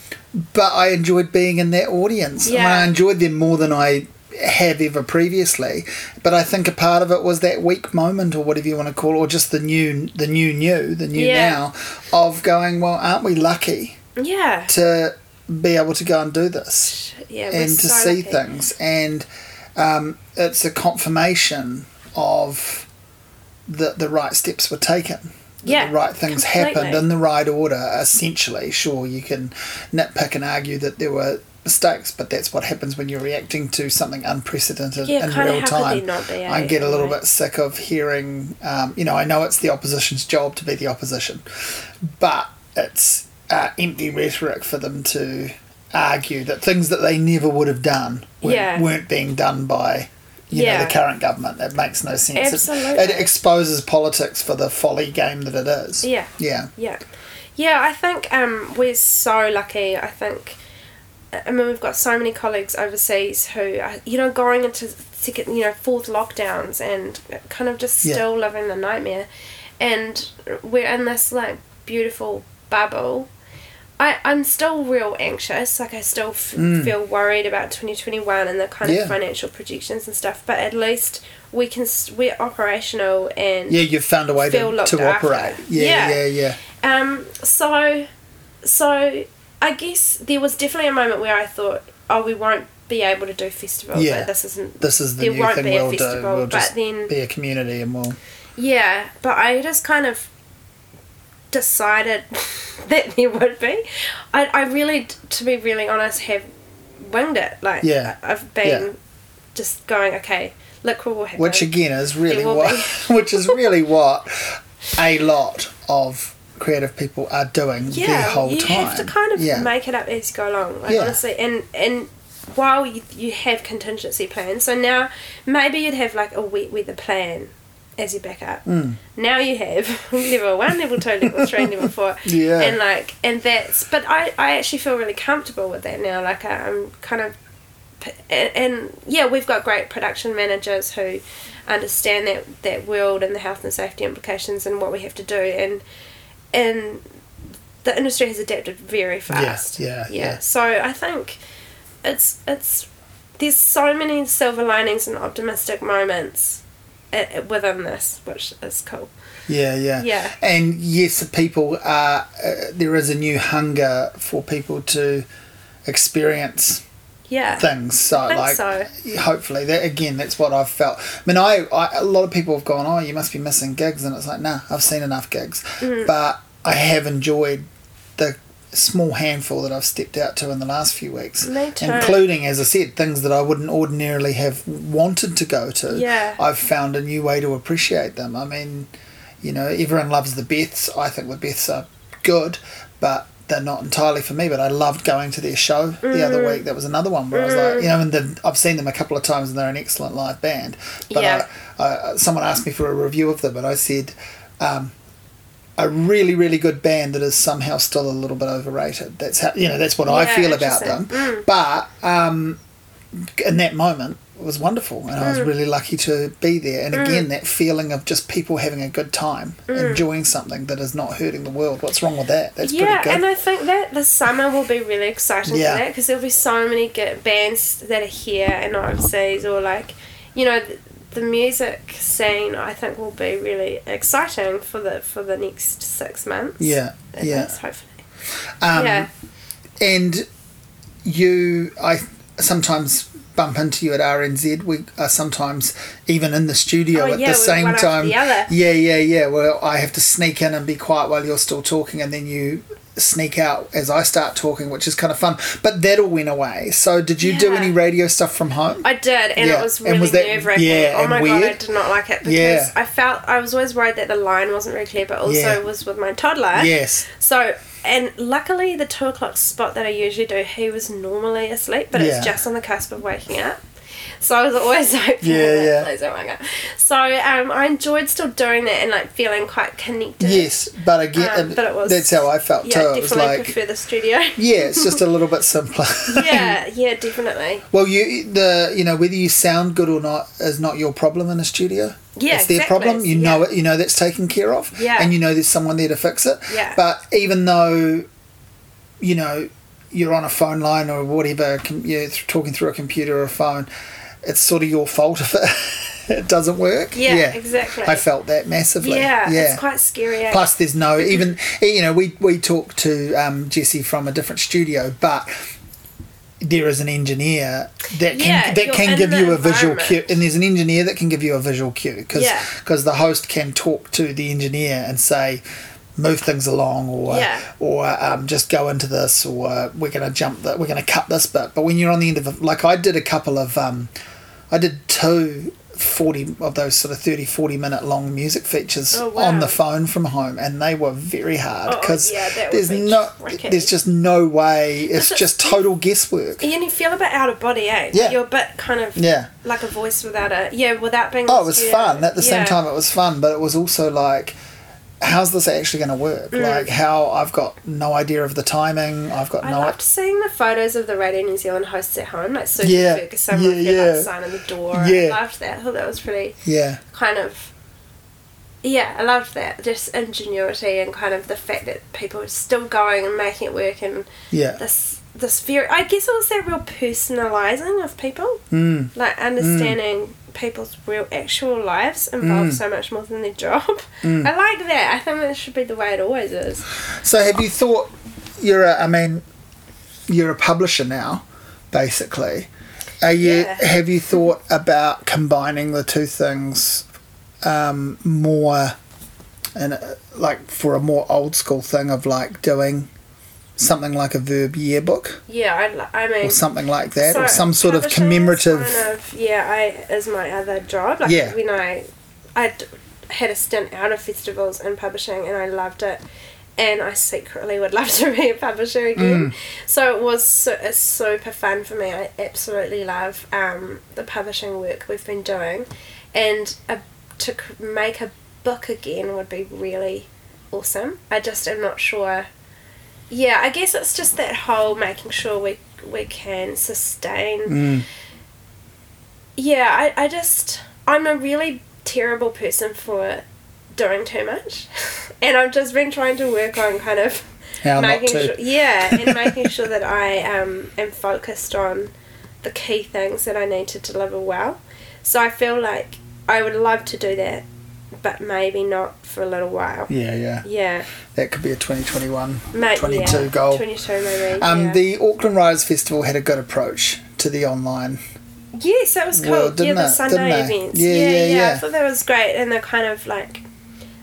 but I enjoyed being in that audience. I, mean, I enjoyed them more than I have ever previously. But I think a part of it was that weak moment or whatever you want to call it, or just the new the new new, the new Yeah. now of going, Well, aren't we lucky Yeah. to be able to go and do this? Yeah. and to so see lucky. things and um, it's a confirmation of that the right steps were taken Yeah, the right things happened in the right order essentially sure you can nitpick and argue that there were mistakes but that's what happens when you're reacting to something unprecedented Yeah, in real time be, i eh, get a little anyway? bit sick of hearing um, you know i know it's the opposition's job to be the opposition but it's uh, empty rhetoric for them to argue that things that they never would have done weren't, Yeah. weren't being done by you know the current government. It makes no sense. It- Absolutely. It, exposes politics for the folly game that it is. Yeah. Yeah. Yeah, yeah. I think um, we're so lucky. I think, I mean, we've got so many colleagues overseas who are, you know, going into second, you know, fourth lockdowns and kind of just Yeah. still living the nightmare, and we're in this like beautiful bubble. I, I'm still real anxious. Like I still f- feel worried about 2021 and the kind Mm. Yeah. of financial projections and stuff. But at least we can we're operational and Yeah, you've found a way to, to operate. Yeah, Yeah. yeah, yeah. um, so, so I guess there was definitely a moment where I thought, oh, we won't be able to do festival. Yeah. Like, this isn't. This is the There new won't thing be a we'll do. festival, We'll but just then- be a community and we'll. Yeah, but I just kind of decided that there would be. I, I really, to be really honest, have winged it. Like, Yeah. I've been Yeah. just going, okay, look what will happen. Which again is really what, which is really what a lot of creative people are doing yeah, whole you time. have to kind of yeah. make it up as you go along. Like Yeah. honestly, and and while you, you have contingency plans, so now maybe you'd have like a wet weather plan as your backup. Mm. Now you have level one, level two, level three, level four, Yeah. and like and that's. But I I actually feel really comfortable with that now. Like I, I'm kind of. And, and yeah, we've got great production managers who understand that, that world and the health and safety implications and what we have to do and and the industry has adapted very fast. yeah, yeah. So I think it's it's there's so many silver linings and optimistic moments within this, which is cool. Yeah, yeah. Yeah. And yes, people are, uh, there is a new hunger for people to experience Yeah. things. So, like, so. hopefully, that again, that's what I've felt. I mean, I, I a lot of people have gone, "Oh, you must be missing gigs," and it's like, nah, I've seen enough gigs, Mm. but I have enjoyed the small handful that I've stepped out to in the last few weeks, including, as I said, things that I wouldn't ordinarily have wanted to go to. Yeah. I've found a new way to appreciate them. I mean, you know, everyone loves the Beths. I think the Beths are good, but they're not entirely for me. But I loved going to their show the other Mm. week. That was another one where I was like, you know, and the, I've seen them a couple of times and they're an excellent live band. But Yeah. I, I, someone asked me for a review of them, and I said, um, a really, really good band that is somehow still a little bit overrated. That's how you know. That's what I feel about them. Mm. But um, in that moment it was wonderful and Mm. I was really lucky to be there and again that feeling of just people having a good time enjoying something that is not hurting the world what's wrong with that that's Mm. yeah, pretty good and I think that the summer will be really exciting Yeah. for that because there'll be so many good bands that are here and not overseas, or like, you know, the, music scene. I think will be really exciting for the for the next six months. yeah yeah hopefully. um, yeah, and you I sometimes bump into you at RNZ we are sometimes even in the studio Oh, at yeah, the same time the yeah yeah yeah well I have to sneak in and be quiet while you're still talking and then you sneak out as I start talking which is kind of fun but that all went away so did you do any radio stuff from home I did, and Yeah, it was and really was that- nerve wracking. yeah, oh my god, I did not like it because Yeah. I felt I was always worried that the line wasn't very clear, but also Yeah. was with my toddler. yes So, and luckily, the two o'clock spot that I usually do, he was normally asleep, but Yeah. it's just on the cusp of waking up. So I was always like, Yeah, yeah. please don't go. So um, I enjoyed still doing that and like feeling quite connected. Yes, but again, Um, but it was- that's how I felt Yeah, too. It was definitely like, prefer the studio. yeah, it's just a little bit simpler. yeah, yeah, definitely. Well, you the you know whether you sound good or not is not your problem in a studio. Yeah, it's their exactly. problem. You know Yeah. it. You know that's taken care of. Yeah. and you know there's someone there to fix it. Yeah. But even though, you know, you're on a phone line or whatever, com- you're th- talking through a computer or a phone, it's sort of your fault if it it doesn't work. Yeah, exactly. I felt that massively. Yeah, yeah. it's quite scary. eh? Plus, there's no even you know we we talked to um, Jesse from a different studio, but there is an engineer that can Yeah, that can give you a visual cue, and there's an engineer that can give you a visual cue because Yeah. the host can talk to the engineer and say. Move things along, or Yeah. or um, just go into this, or we're gonna jump that, we're gonna cut this bit. But when you're on the end of it, like I did a couple of, um, I did two 40 of those sort of 30 40 minute long music features Oh, wow. on the phone from home and they were very hard Oh, because yeah, there's no tricky. there's just no way it's just total guesswork And you feel a bit out of body, eh? Yeah. You're a bit kind of yeah like a voice without a yeah, without being. oh it was fun at the same time it was fun but it was also like how's this actually going to work Mm. like how i've got no idea of the timing i've got I no I loved seeing the photos of the Radio New Zealand hosts at home, like Susan Yeah, Ferguson yeah, with yeah. like sign in the door. Yeah. I loved that. I thought that was pretty yeah kind of. Yeah, I loved that. Just ingenuity and kind of the fact that people are still going and making it work and yeah this this very. I guess it was that real personalising of people, mm. like understanding people's real actual lives involve Mm. so much more than their job. Mm. I like that. I think that should be the way it always is. So have you thought you're a I mean you're a publisher now, basically. Are you Yeah. have you thought about combining the two things um, more and like for a more old school thing of like doing something like a verb yearbook Yeah, I, I mean. or something like that or some sort of commemorative Kind of, yeah, I is my other job. Like Yeah. when I, I had a stint out of festivals and publishing, and I loved it. And I secretly would love to be a publisher again. Mm. So it was so, it's super fun for me. I absolutely love um, the publishing work we've been doing, and a, to make a book again would be really awesome. I just am not sure. Yeah, I guess it's just that whole making sure we we can sustain. Mm. Yeah, I, I just I'm a really terrible person for doing too much, and I've just been trying to work on kind of how making sure yeah, and making sure that I um am focused on the key things that I need to deliver well. So I feel like I would love to do that, but maybe not for a little while. yeah yeah Yeah, that could be a 2021 maybe 22 yeah. goal. Twenty two maybe. um, yeah. the Auckland Writers Festival had a good approach to the online Yes, that was cool. Well, yeah, the it? Sunday events. Yeah, Yeah yeah, yeah, yeah. I thought that was great, and they're kind of like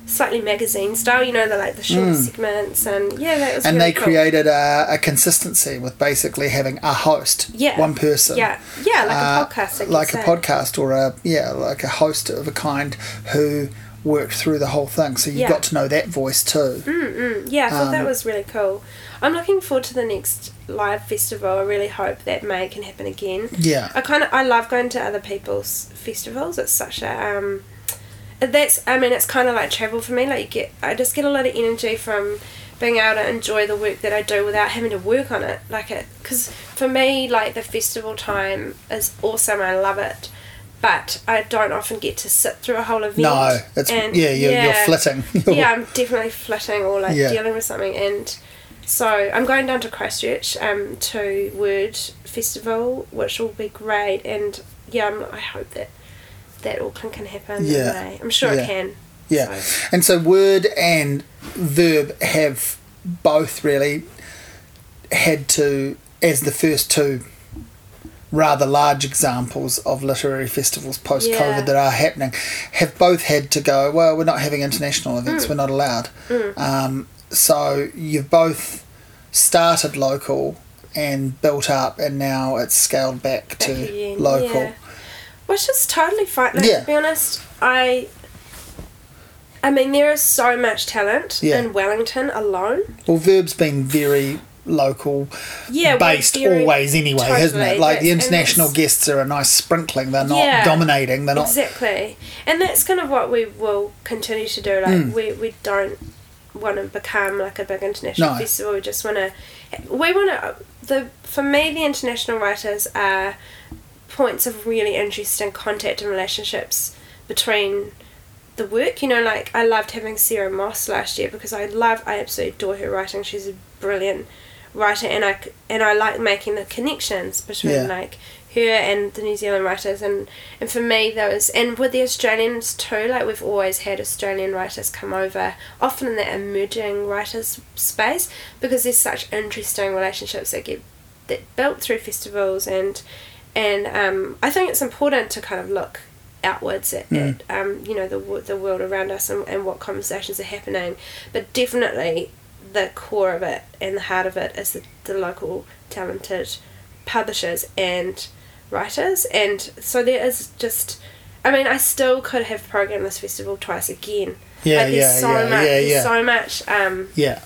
slightly magazine style. You know, the like the short Mm. segments, and yeah, that was. and really they cool. created a, a consistency with basically having a host, Yeah. one person, Yeah, yeah, like uh, a podcast. Like say. a podcast or a yeah, like a host of a kind who worked through the whole thing. So you Yeah. got to know that voice too. Mm, mm, yeah, I thought that Um, was really cool. I'm looking forward to the next live festival. I really hope that May can happen again. Yeah, I kind of I love going to other people's festivals. It's such a um, that's I mean it's kind of like travel for me. Like you get I just get a lot of energy from being able to enjoy the work that I do without having to work on it. Like it because for me like the festival time is awesome. I love it. But I don't often get to sit through a whole event. no, it's and- yeah, you're, you're yeah. flitting. yeah, I'm definitely flitting or like Yeah. dealing with something, and so I'm going down to Christchurch um, to Word Festival, which will be great, and yeah, I'm, I hope that that Auckland can happen. Yeah. I'm sure Yeah. it can. Yeah. So, And so word and verb have both really had to, as the first two rather large examples of literary festivals post COVID Yeah. that are happening, have both had to go, well, we're not having international events, Mm. we're not allowed. Um, so you've both started local and built up, and now it's scaled back, back to local. yeah. Which is totally fine. Like, Yeah. To be honest, I. I mean, there is so much talent Yeah. in Wellington alone. Well, Verb's been very local Yeah, based always anyway, isn't it? Like the international guests are a nice sprinkling. They're not Yeah, dominating. They're not. Exactly. And that's kind of what we will continue to do. Like, Mm. we, we don't want to become like a big international No. festival. We just want to. We want to. The For me, the international writers are points of really interesting contact and relationships between the work. You know, like I loved having Sarah Moss last year because I love, I absolutely adore her writing. She's a brilliant writer, and I and I like making the connections between Yeah. like her and the New Zealand writers, and and for me those and with the Australians too. Like we've always had Australian writers come over, often in that emerging writers space, because there's such interesting relationships that get that built through festivals and and um, I think it's important to kind of look outwards at, Mm. at um, you know the the world around us and, and what conversations are happening, but definitely the core of it and the heart of it is the, the local talented publishers and writers, and so there is just. I mean, I still could have programmed this festival twice again. Yeah, like, yeah, so yeah, much, yeah, yeah. so much, um, Yeah.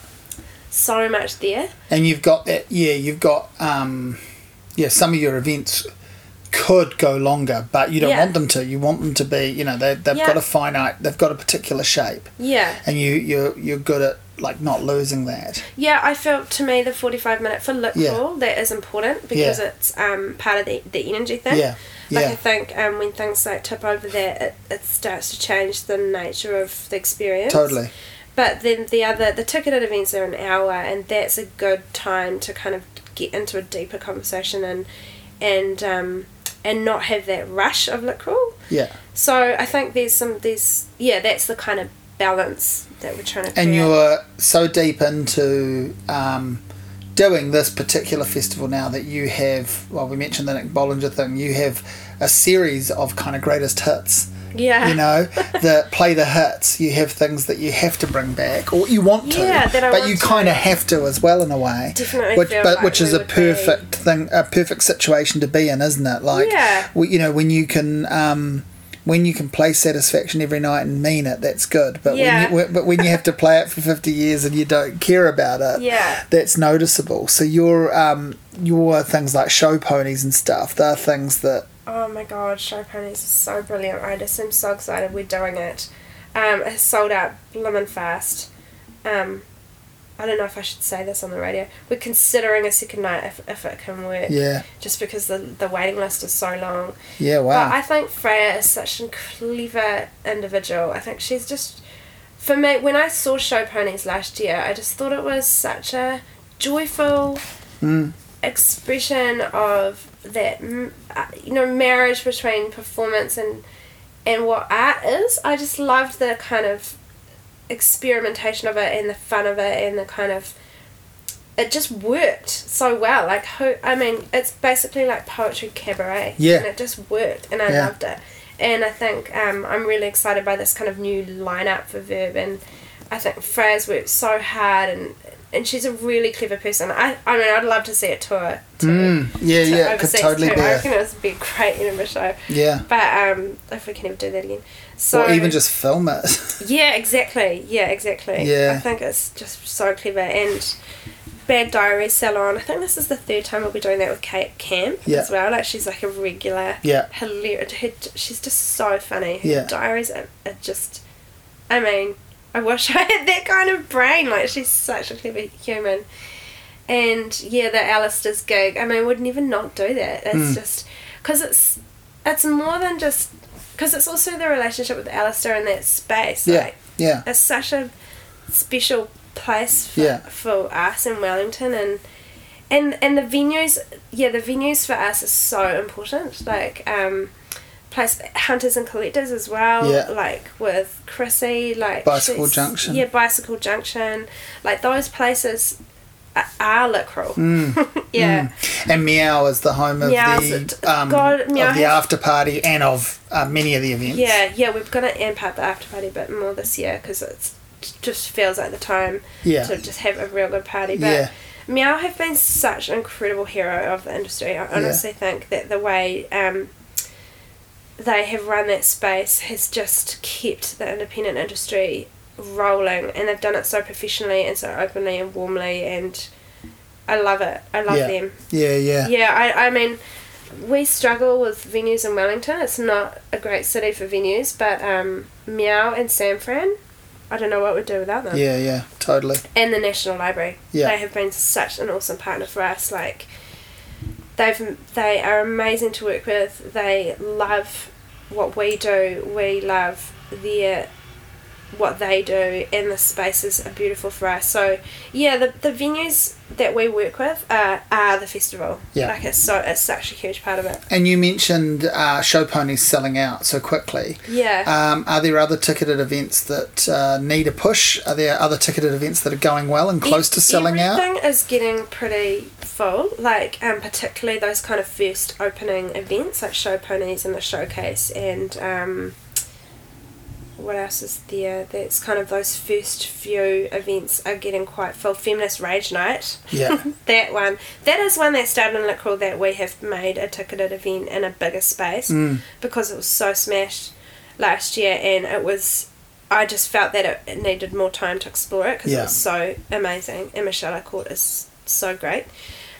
so much there. and you've got that yeah you've got um yeah some of your events could go longer but you don't Yeah. want them to you want them to be you know they, they've Yeah. got a finite they've got a particular shape Yeah, and you you're you're good at like not losing that Yeah, I felt to me the 45 minute for lip Yeah. roll, that is important because Yeah. it's um, part of the, the energy thing. yeah Like yeah I think um, when things like tip over that, it, it starts to change the nature of the experience. totally But then the other, the ticketed events are an hour, and that's a good time to kind of get into a deeper conversation and and um, and not have that rush of roll. yeah So I think there's some there's yeah that's the kind of balance that we're trying to create. and you're so deep into um doing this particular festival now that you have well we mentioned the Nick Bollinger thing you have a series of kind of greatest hits yeah you know that play the hits you have things that you have to bring back or you want to Yeah, that I but you kind of have to as well in a way Definitely which but like which is a would be- perfect thing a perfect situation to be in isn't it like Yeah. w- you know when you can um when you can play satisfaction every night and mean it, that's good. But Yeah. when you, but when you have to play it for fifty years and you don't care about it, Yeah. that's noticeable. So your um your things like show ponies and stuff, they're things that Oh my god, Show Ponies is so brilliant. I just am so excited we're doing it. Um, it's sold out blimmin' fast. Um, I don't know if I should say this on the radio. We're considering a second night if, if it can work. yeah Just because the, the waiting list is so long. yeah wow But I think Freya is such a clever individual. I think she's just. For me, when I saw Show Ponies last year, I just thought it was such a joyful Mm. expression of that, uh, you know, marriage between performance and and what art is. I just loved the kind of experimentation of it and the fun of it and the kind of it just worked so well. Like who I mean, it's basically like poetry cabaret. Yeah. And it just worked and I Yeah. loved it. And I think um, I'm really excited by this kind of new lineup for Verb and I think Freya's worked so hard and and she's a really clever person. I I mean I'd love to see it tour to, Mm, yeah to yeah it could totally too. be I a, reckon it would be a great Edinburgh show. yeah But um if we can ever do that again. So or even just film it yeah, exactly. Yeah, exactly. Yeah. I think it's just so clever and Bad Diary Salon. I think this is the third time we'll be doing that with Kate Camp Yeah. as well. Like she's like a regular, Yeah. hilarious. Her, she's just so funny. Her Yeah. diaries are, are just. I mean, I wish I had that kind of brain. Like she's such a clever human. And yeah, the Alistair's gig. I mean, I would never not do that. It's Mm. just because it's it's more than just because it's also the relationship with Alistair in that space. yeah Like, yeah it's such a special place for, Yeah. for us in Wellington and and and the venues yeah the venues for us is so important like um place hunters and collectors as well Yeah. like with Chrissy like Bicycle Junction. yeah bicycle junction like those places are, are literal Mm. yeah and Meow is the home of Meow's the um, God, of the after party and of uh, many of the events yeah yeah we're gonna amp up the after party a bit more this year because it's just feels like the time yeah to just have a real good party. But Yeah. Meow have been such an incredible hero of the industry. I honestly think that the way um, they have run that space has just kept the independent industry rolling, and they've done it so professionally and so openly and warmly. And I love it. I love yeah. them. Yeah, yeah. Yeah, I, I mean, we struggle with venues in Wellington. It's not a great city for venues, but um, Meow and San Fran, I don't know what we'd do without them. Yeah, yeah, totally. And the National Library. Yeah. They have been such an awesome partner for us. Like, they've they are amazing to work with. They love what we do. We love their what they do and the spaces are beautiful for us. So yeah, the, the venues that we work with are, are the festival. Yeah. Like it's so it's such a huge part of it. And you mentioned uh, show ponies selling out so quickly. Yeah. Um, are there other ticketed events that uh, need a push? Are there other ticketed events that are going well and close to selling out? Everything is getting pretty full. Like um, particularly those kind of first opening events like show ponies and the showcase and um, what else is there? That's kind of those first few events are getting quite full. Feminist Rage Night. Yeah. that one. That is one that started in Litcrawl that we have made a ticketed event in a bigger space Mm. because it was so smashed last year and it was. I just felt that it, it needed more time to explore it because Yeah. it was so amazing. And Michele A'Court is so great.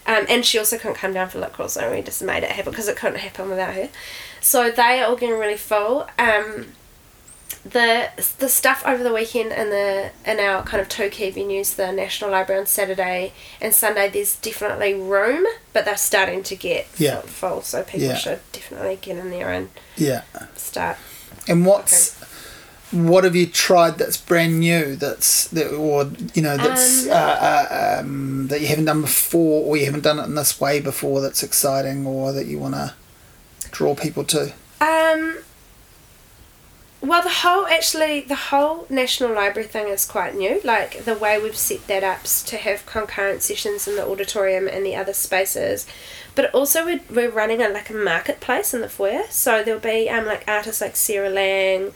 Um, and she also couldn't come down for Litcrawl, so we just made it happen because it couldn't happen without her. So they are all getting really full. Um, the the stuff over the weekend in the in our kind of two key venues, the National Library on Saturday and Sunday, there's definitely room, but they're starting to get Yeah. full, so people Yeah. should definitely get in there and Yeah. start. And what's what have you tried that's brand new? That's that, or you know that's Um, uh, uh, um, that you haven't done before, or you haven't done it in this way before. That's exciting, or that you want to draw people to. Um. Well, the whole actually the whole National Library thing is quite new. Like the way we've set that up to have concurrent sessions in the auditorium and the other spaces, but also we're, we're running a like a marketplace in the foyer. So there'll be um like artists like Sarah Lang,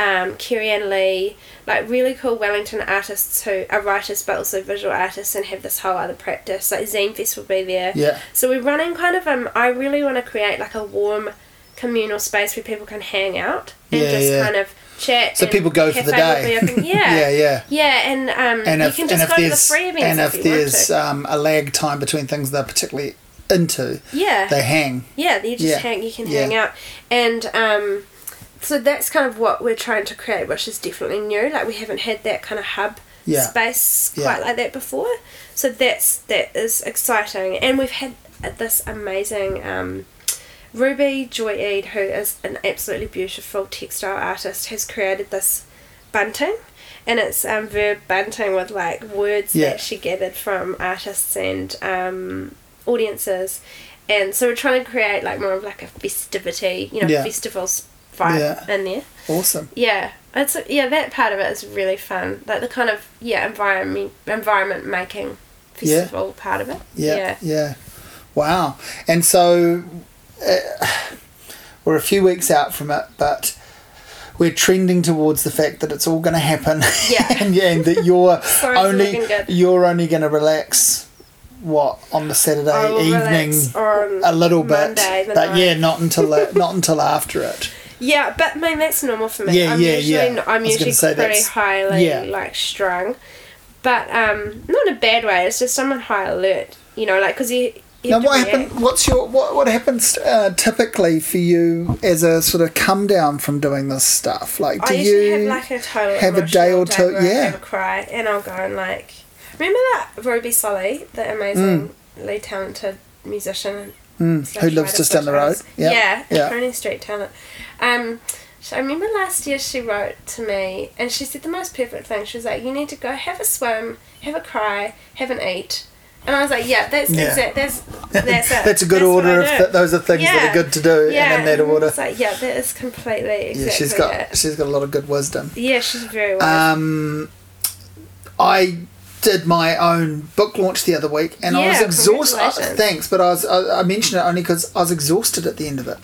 um, Kerry Ann Lee, like really cool Wellington artists who are writers but also visual artists and have this whole other practice. Like Zine Fest will be there. Yeah. So we're running kind of um I really want to create like a warm communal space where people can hang out and Yeah, just yeah. kind of chat. So people go for the day. open. Yeah. yeah, yeah. Yeah, and um, And you if can and just go to the there's free events and if, if you there's um, a lag time between things they're particularly into, yeah, they hang. yeah, you just Yeah. hang, you can hang out, and um, so that's kind of what we're trying to create, which is definitely new. Like we haven't had that kind of hub Yeah. space Yeah. quite like that before, so that's that is exciting, and we've had this amazing. Um, Ruby Joy Eid, who is an absolutely beautiful textile artist, has created this bunting, and it's um, verb bunting with like words Yeah. that she gathered from artists and um, audiences, and so we're trying to create like more of like a festivity, you know, Yeah. Vibe Yeah. in there. Awesome. Yeah, it's yeah that part of it is really fun, like the kind of yeah environment environment making Yeah. festival part of it. Yeah, yeah. yeah. Wow. And so uh, we're a few weeks out from it, but we're trending towards the fact that it's all going to happen. Yeah. and, and that you're only you're only going to relax. What on the Saturday evening? A little Monday, bit, but yeah, not until not until after it. Yeah, but I mean that's normal for me. Yeah, I'm yeah, usually yeah. I'm usually say pretty highly yeah. like strung, but um, not in a bad way. It's just I'm on high alert. You know, like because you. you Now, what react. happen? What's your what? What happens uh, typically for you as a sort of come down from doing this stuff? Like, do I you have like a total have a day or two- where I yeah. have a cry and I'll go and like remember that Ruby Solly, the amazingly talented musician Mm, who lives just down the road? Charles. Yeah, Yeah, yeah. Coney Street talent. Um, so I remember last year she wrote to me and she said the most perfect thing. She was like, "You need to go have a swim, have a cry, have an eat." And I was like, "Yeah, that's Yeah. exact. That's that's it. That's a good That's order. If th- those are things that are good to do, yeah, and in that order. was like, "Yeah, that is completely exactly yeah, she's got it." she's got a lot of good wisdom. Yeah, she's very wise. Um, I did my own book launch the other week, and I was exhausted. thanks, but I was I, I mentioned it only because I was exhausted at the end of it,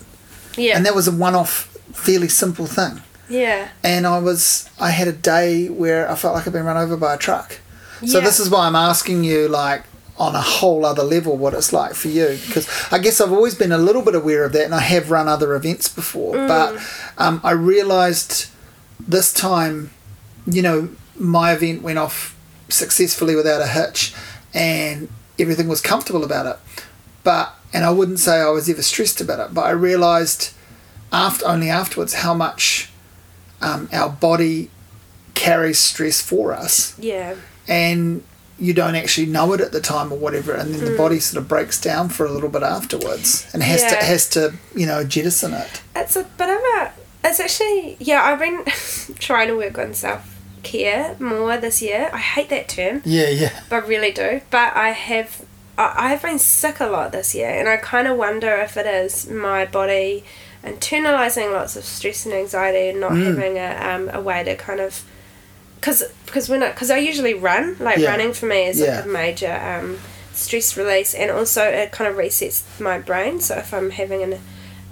yeah, and that was a one-off, fairly simple thing. yeah, and I was I had a day where I felt like I'd been run over by a truck. So Yeah. this is why I'm asking you like on a whole other level what it's like for you because I guess I've always been a little bit aware of that and I have run other events before Mm. but um, I realized this time you know my event went off successfully without a hitch and everything was comfortable about it. But and I wouldn't say I was ever stressed about it, but I realised after only afterwards how much um, our body carries stress for us, Yeah. and you don't actually know it at the time or whatever, and then the body sort of breaks down for a little bit afterwards and has to has to you know jettison it. It's a bit of a. It's actually yeah. I've been trying to work on self care more this year. I hate that term, Yeah, yeah, but I really do. But I have. I I have been sick a lot this year, and I kind of wonder if it is my body internalizing lots of stress and anxiety, and not Mm. having a um, a way to kind of. Because because when because I, usually run like Yeah. running for me is Yeah. like a major um, stress release, and also it kind of resets my brain. So if I'm having an,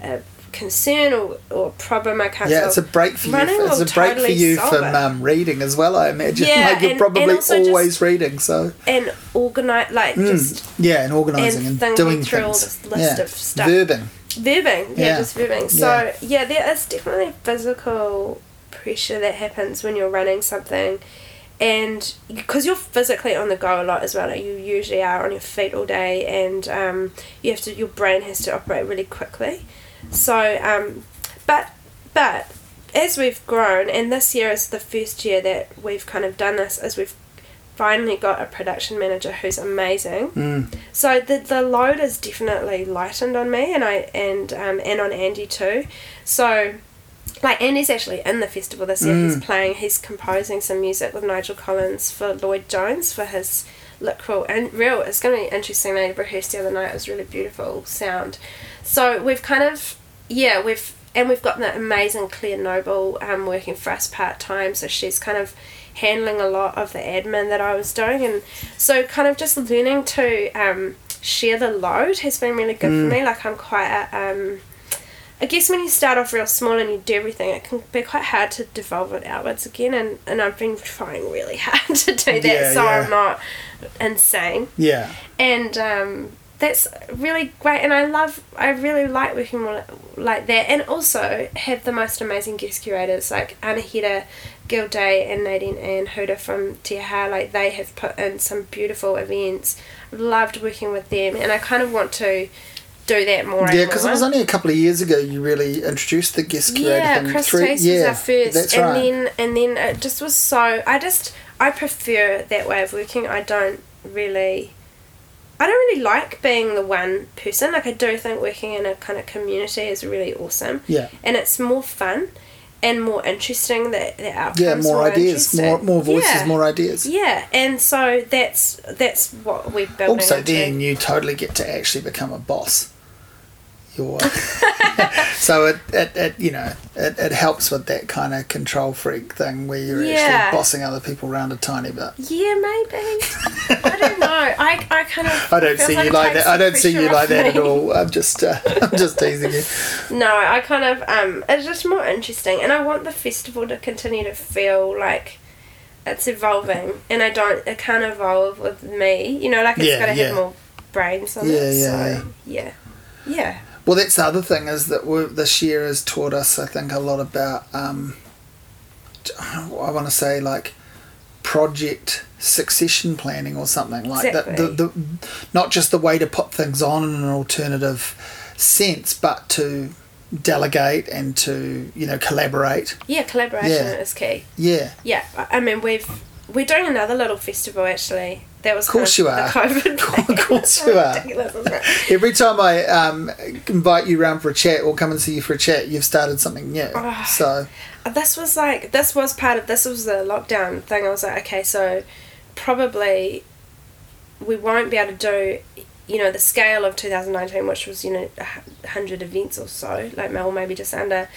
a concern or, or problem, I can't. yeah. solve, It's a break for you. running It's a break for you from um, reading as well. I imagine. Yeah, like you're and- probably and also just- always reading. So and organize like Mm. just yeah, and organising and and, doing through all things. this list yeah. of stuff. Verbing. verbing yeah, Yeah. just verbing so yeah. there is definitely physical pressure that happens when you're running something and because you're physically on the go a lot as well like you usually are on your feet all day and um, you have to your brain has to operate really quickly so um, but but as we've grown and this year is the first year that we've kind of done this is we've finally got a production manager who's amazing Mm. so the the load is definitely lightened on me and I and um and on Andy too. So like Andy's actually in the festival this year. He's Mm. playing he's composing some music with Nigel Collins for Lloyd Jones for his literal and real it's gonna be interesting. They rehearsed the other night, it was really beautiful sound. So we've kind of yeah, we've and we've got that amazing Claire Noble um, working for us part time, so she's kind of handling a lot of the admin that I was doing, and so kind of just learning to um, share the load has been really good for me. Like I'm quite a, um, I guess when you start off real small and you do everything, it can be quite hard to devolve it outwards again, and, and I've been trying really hard to do that, Yeah, so yeah. I'm not insane Yeah. and um, that's really great and i love i really like working more like that and also have the most amazing guest curators like Anahera Gildea and Nadine Anne Hura from Te like they have put in some beautiful events loved working with them and i kind of want to do that more Yeah, because it was only a couple of years ago you really introduced the guest curator yeah. Chris Three- Taste yeah, was our first, That's and right. then and then it just was so. I just I prefer that way of working. I don't really. I don't really like being the one person. Like I do think working in a kind of community is really awesome, yeah. and it's more fun, and more interesting. That the outcomes Yeah, more ideas, more more voices, Yeah. more ideas. Yeah, and so that's that's what we're building. Also, into. then you totally get to actually become a boss. You're, so it, it, it you know it, it helps with that kind of control freak thing where you're Yeah. actually bossing other people around a tiny bit. Yeah, maybe. I don't know. I, I kind of. I don't see like you like that. I don't see you like off that at all. I'm just uh, I'm just teasing you. No, I kind of um it's just more interesting and I want the festival to continue to feel like it's evolving and I don't it can't evolve with me. You know, like it's Yeah, gotta yeah. have more brains on Yeah, it. yeah, so yeah. Yeah. Well, that's the other thing is that this year has taught us, I think, a lot about. Um, I want to say like project succession planning or something like that. The, the not just the way to put things on in an alternative sense, but to delegate and to you know collaborate. Yeah, collaboration Yeah. is key. Yeah, Yeah. I I mean we've we're doing another little festival actually. That was Of course you are. COVID Of course you are. ridiculous, isn't it? every time I um, invite you round for a chat or come and see you for a chat, you've started something new. Oh. So this was like this was part of this was the lockdown thing. I was like, okay, so probably we won't be able to do, you know, the scale of 2019, which was you know a hundred events or so, like or maybe just under.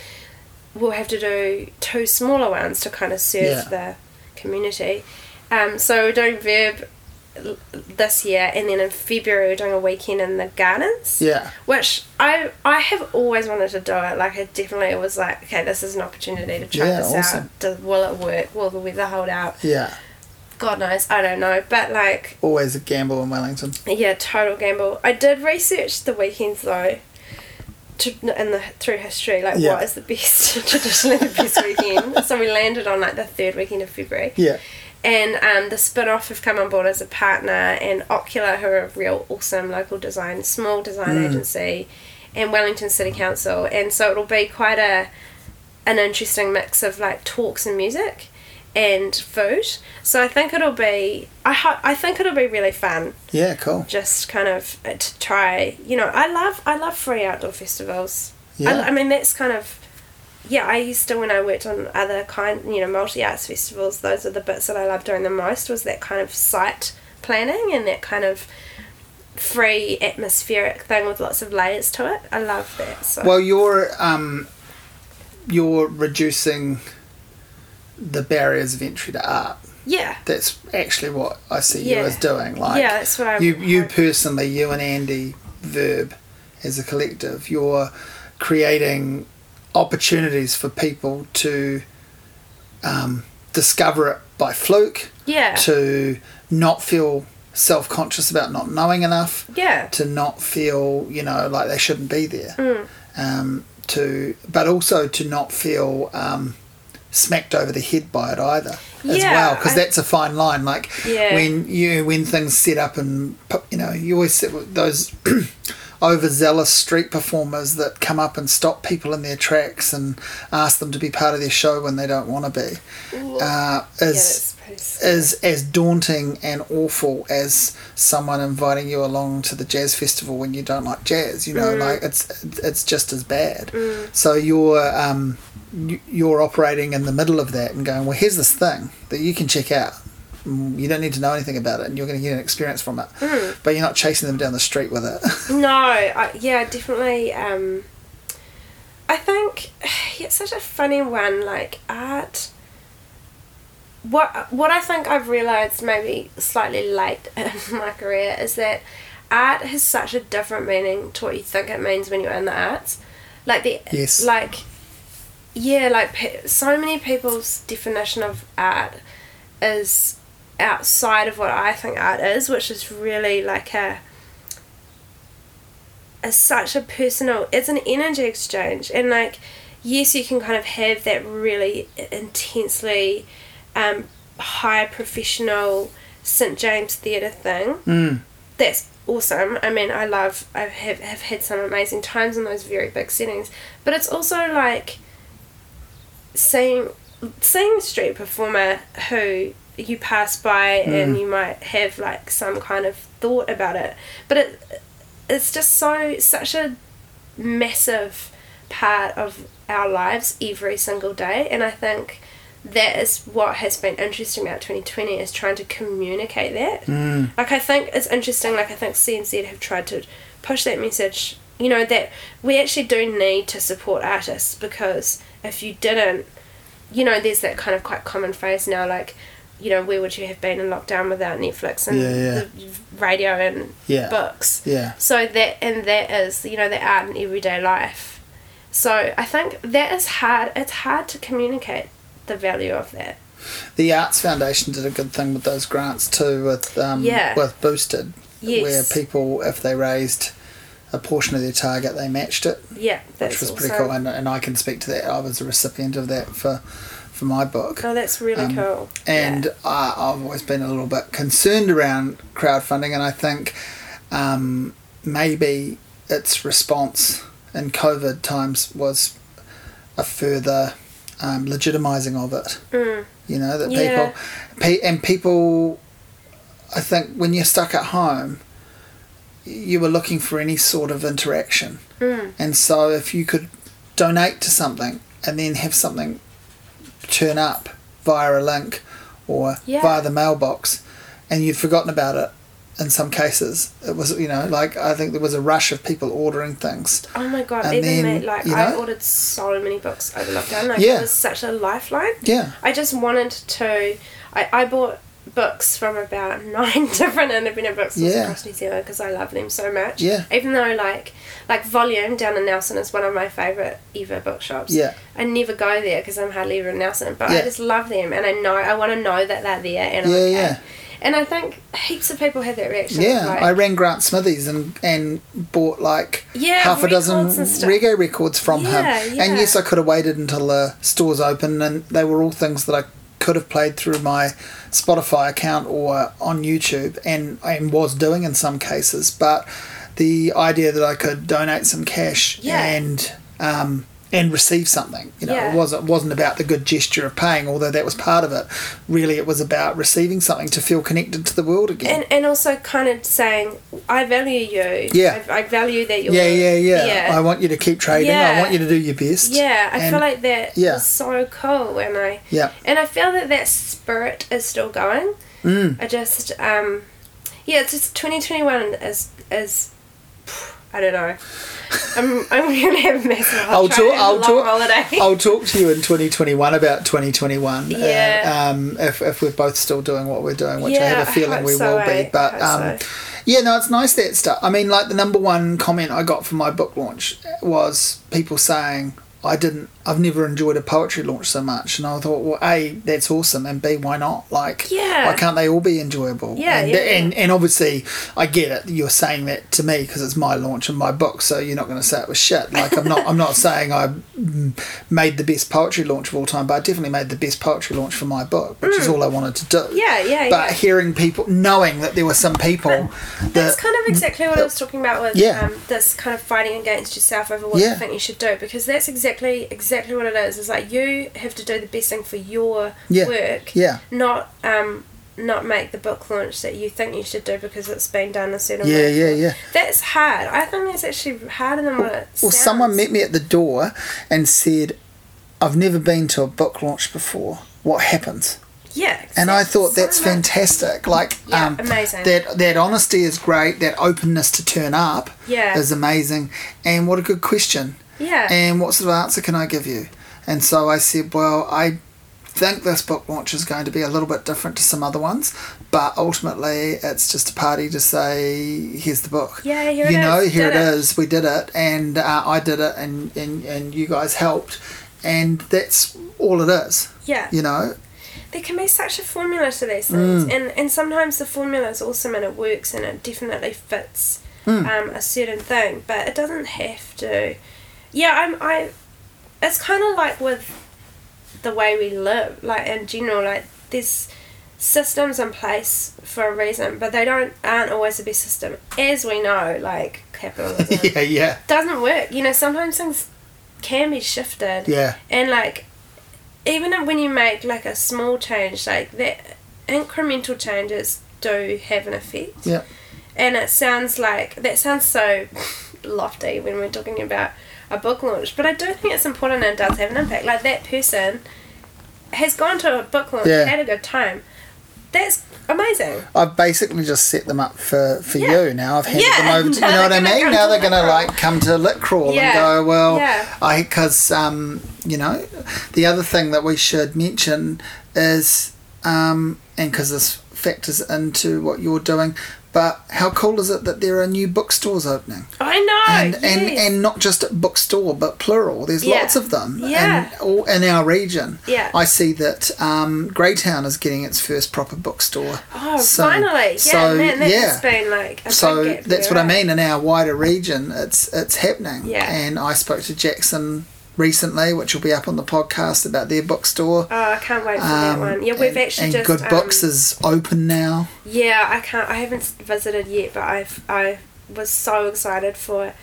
We'll have to do two smaller ones to kind of serve Yeah. the community. Um, so we're doing Verb this year, and then in February we're doing a weekend in the gardens yeah, which I I have always wanted to do it. Like I definitely was like, okay, this is an opportunity to try Yeah, this awesome. out. Does, will it work? Will the weather hold out? yeah. God knows, I don't know. But like, Always a gamble in Wellington. yeah, total gamble. I did research the weekends though. To, in the through history, like Yeah. what is the best traditionally the best weekend? So we landed on like the third weekend of February, Yeah. And um, the Spinoff have come on board as a partner, and Ocular, who are a real awesome local design, small design Mm. agency, and Wellington City Council. And so it'll be quite a an interesting mix of like talks and music and food. So I think it'll be I ho- I think it'll be really fun Yeah, cool. just kind of uh, to try you know i love i love free outdoor festivals Yeah. I, I mean that's kind of yeah i used to when i worked on other kind you know multi arts festivals those are the bits that i loved doing the most was that kind of site planning and that kind of free atmospheric thing with lots of layers to it i love that so Well, you're um, you're reducing the barriers of entry to art. yeah That's actually what I see you as doing. Like yeah that's what i you, you personally, you and Andy Verb, as a collective, you're creating opportunities for people to um, discover it by fluke, yeah to not feel self-conscious about not knowing enough, yeah to not feel you know like they shouldn't be there Mm. um, to but also to not feel um, smacked over the head by it either as Yeah, well because that's a fine line like Yeah. when you when things set up and you know you always sit with those overzealous street performers that come up and stop people in their tracks and ask them to be part of their show when they don't want to be uh, is scary. is as daunting and awful as someone inviting you along to the jazz festival when you don't like jazz. You know, like it's it's just as bad. So you're um, you're operating in the middle of that and going, well, here's this thing that you can check out. Mm, You don't need to know anything about it, and you're going to get an experience from it. But you're not chasing them down the street with it. No, I, yeah, definitely. Um, I think it's such a funny one. Like art. What what I think I've realized maybe slightly late in my career is that art has such a different meaning to what you think it means when you're in the arts. Like the Yes. like yeah, like pe- so many people's definition of art is outside of what I think art is, which is really like a is such a personal it's an energy exchange. And like yes you can kind of have that really intensely um, high professional st james theatre thing. Mm. that's awesome. I mean i love i have, have had some amazing times in those very big settings. But it's also like seeing seeing a street performer who you pass by and you might have like some kind of thought about it. But it it's just so such a massive part of our lives every single day. And i think that is what has been interesting about 2020 is trying to communicate that. Mm. like i think it's interesting like i think cnz have tried to push that message you know that we actually do need to support artists because if you didn't you know there's that kind of quite common phrase now like you know where would you have been in lockdown without netflix and Yeah, yeah. the radio and Yeah. books Yeah. so that and that is you know the art in everyday life so i think that is hard it's hard to communicate the value of that The Arts Foundation did a good thing with those grants too, with um, Yeah. with Boosted, Yes. where people, if they raised a portion of their target, they matched it, yeah that's which was pretty cool. And, and I can speak to that. I was a recipient of that for for my book. oh that's really Um, cool And Yeah. I, I've always been a little bit concerned around crowdfunding, and I think um, maybe its response in COVID times was a further um, legitimizing of it. Mm. You know that Yeah. people, pe- and people, I think when you're stuck at home, you were looking for any sort of interaction, Mm. and so if you could donate to something and then have something turn up via a link or Yeah. via the mailbox, and you'd forgotten about it. In some cases, it was you know like I think there was a rush of people ordering things. Oh my god! And even then, me, like you know, I ordered so many books over lockdown. Like Yeah. it was such a lifeline. Yeah, I just wanted to. I, I bought books from about nine different independent bookstores Yeah. across New Zealand because I love them so much. Yeah. Even though like like Volume down in Nelson is one of my favourite ever bookshops. Yeah. I never go there because I'm hardly ever in Nelson, but Yeah. I just love them and I know I want to know that they're there and Yeah, okay. yeah. And I think heaps of people had that reaction. yeah. like, I rang Grant Smithies and and bought like Yeah, half a dozen records and stuff. reggae records from Yeah, him. yeah. And yes, I could have waited until the stores open, and they were all things that I could have played through my Spotify account or on YouTube, and and was doing in some cases. But the idea that I could donate some cash Yeah. and um, and receive something, you know, Yeah. it wasn't wasn't about the good gesture of paying, although that was part of it. Really, it was about receiving something to feel connected to the world again. and and also kind of saying I value you. Yeah. I, I value that you're. yeah, yeah, yeah, Yeah. I want you to keep trading. I want you to do your best. Yeah, I And- feel like that yeah. was so cool, and I Yeah. and I feel that that spirit is still going. Mm. I just um, yeah, it's just twenty twenty one is is I don't know. I'm I'm gonna have a massive. I'll talk. and have a I'll long talk. holiday. I'll talk to you in 2021 about 2021. Yeah. Uh, um, if if we're both still doing what we're doing, which I have a feeling we so, will eh? be. But um, so. yeah, no, it's nice that stuff. I mean, like the number one comment I got from my book launch was people saying. I didn't. I've never enjoyed a poetry launch so much, and I thought, well, a that's awesome, and b why not? Like, Yeah. why can't they all be enjoyable? Yeah, and, yeah, yeah. and and obviously, I get it. You're saying that to me because it's my launch and my book, so you're not going to say it was shit. Like, I'm not. I'm not saying I mm, made the best poetry launch of all time, but I definitely made the best poetry launch for my book, which is all I wanted to do. Mm. Yeah, yeah, But yeah. hearing people, knowing that there were some people That's that kind of exactly what I was talking about with Yeah. um, this kind of fighting against yourself over what you think you should do because that's exactly exactly what it is. It's like you have to do the best thing for your Yeah. work, yeah, not um, not make the book launch that you think you should do because it's been done a certain yeah, way. Yeah, yeah, yeah. That's hard. I think that's actually harder than what it Well, sounds. someone met me at the door and said, "I've never been to a book launch before. What happens?" Yeah. And I thought so that's much. fantastic. Like, Yeah, um, amazing. That that honesty is great. That openness to turn up Yeah. is amazing. And what a good question. Yeah. And what sort of answer can I give you? And so I said, well, I think this book launch is going to be a little bit different to some other ones, but ultimately it's just a party to say, here's the book. Yeah, here it you know, is. here Did it. is. We did it, and uh, I did it, and, and and you guys helped, and that's all it is. yeah. You know, there can be such a formula to these things, Mm. and and sometimes the formula is awesome and it works and it definitely fits Mm. um, a certain thing, but it doesn't have to. Yeah, I'm. I. It's kind of like with the way we live, like in general, like there's systems in place for a reason, but they don't aren't always the best system, as we know. Like capitalism yeah, yeah, doesn't work. You know, sometimes things can be shifted yeah, and like even when you make like a small change like that incremental changes do have an effect yeah, and it sounds like that sounds so lofty when we're talking about a book launch but i do think it's important and it does have an impact like that person has gone to a book launch Yeah. had a good time that's amazing I've basically just set them up for, for Yeah. you now. I've handed Yeah, them over to, you know what I mean? Now they're going to like come to Lit Crawl Yeah. and go, well. I, because, um, you know, the other thing that we should mention is, um, and because this factors into what you're doing, but how cool is it that there are new bookstores opening? i know and, and yes. and not just a bookstore but plural there's Yeah. lots of them Yeah. and all in our region Yeah. i see that um, greytown is getting its first proper bookstore oh So- finally yeah so, man that yeah. has been like a so that's what i mean in our wider region it's it's happening Yeah. and i spoke to jackson recently which will be up on the podcast about their bookstore Oh, I can't wait for that Um, one. Yeah, we've and, actually and just good um, books is open now Yeah, I can't. I haven't visited yet, but I've I was so excited for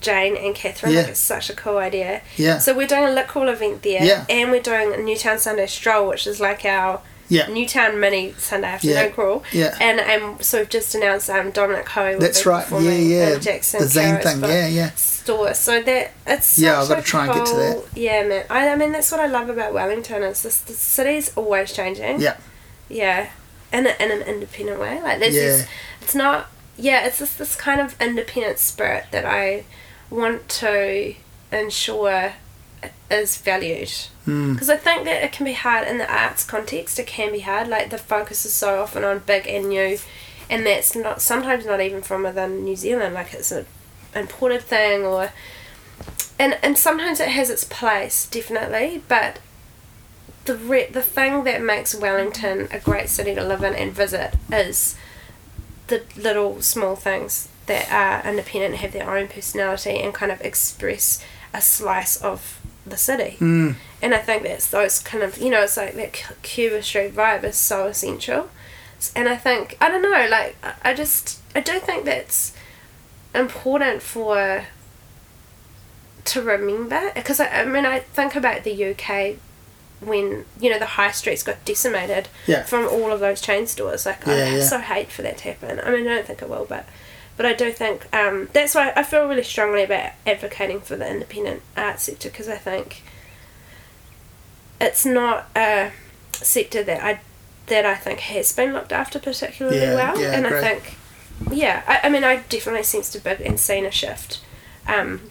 Jane and Catherine. Yeah. Like, it's such a cool idea. yeah So we're doing a lit crawl event there, Yeah. and we're doing a Newtown Sunday stroll, which is like our yeah Newtown mini Sunday afternoon Yeah. crawl. yeah And um, so we've just announced um, Dominic Ho will that's right yeah yeah the zine thing yeah yeah store. So that it's Yeah, I've gotta a try and get to that. Yeah, man. I, I mean that's what I love about Wellington It's this the city's always changing. yeah Yeah, in, a, in an independent way. Like there's Yeah. this, it's not. Yeah, it's just this kind of independent spirit that I want to ensure is valued. mm. Because I think that it can be hard in the arts context. It can be hard. Like the focus is so often on big and new, and that's not sometimes not even from within New Zealand. Like it's an imported thing, or and and sometimes it has its place definitely, but the re- the thing that makes Wellington a great city to live in and visit is the little small things that are independent have their own personality and kind of express a slice of the city. Mm. And I think that's those kind of, you know, it's like that Cuba Street vibe is so essential. And I think, I don't know, like, I just, I do think that's important for, to remember. Because, I, I mean, I think about the UK when you know the high streets got decimated yeah. from all of those chain stores. Like Yeah, I yeah. so hate for that to happen. I mean, I don't think it will, but but I do think um, that's why I feel really strongly about advocating for the independent art sector because I think it's not a sector that I that I think has been looked after particularly Yeah, well, yeah, and agree. I think yeah, I, I mean, I definitely sensed a big and seen a shift. Um,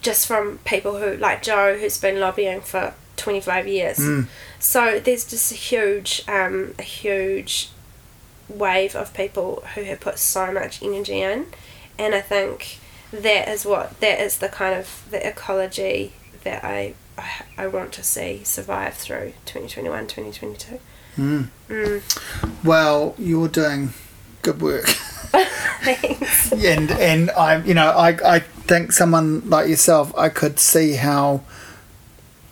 just from people who like Joe, who's been lobbying for twenty five years. Mm. So there's just a huge, um, a huge wave of people who have put so much energy in, and I think that is what that is the kind of the ecology that I I, want to see survive through 2021 2022 Mm. mm. Well, you're doing good work. thanks and and I you know I I think someone like yourself I could see how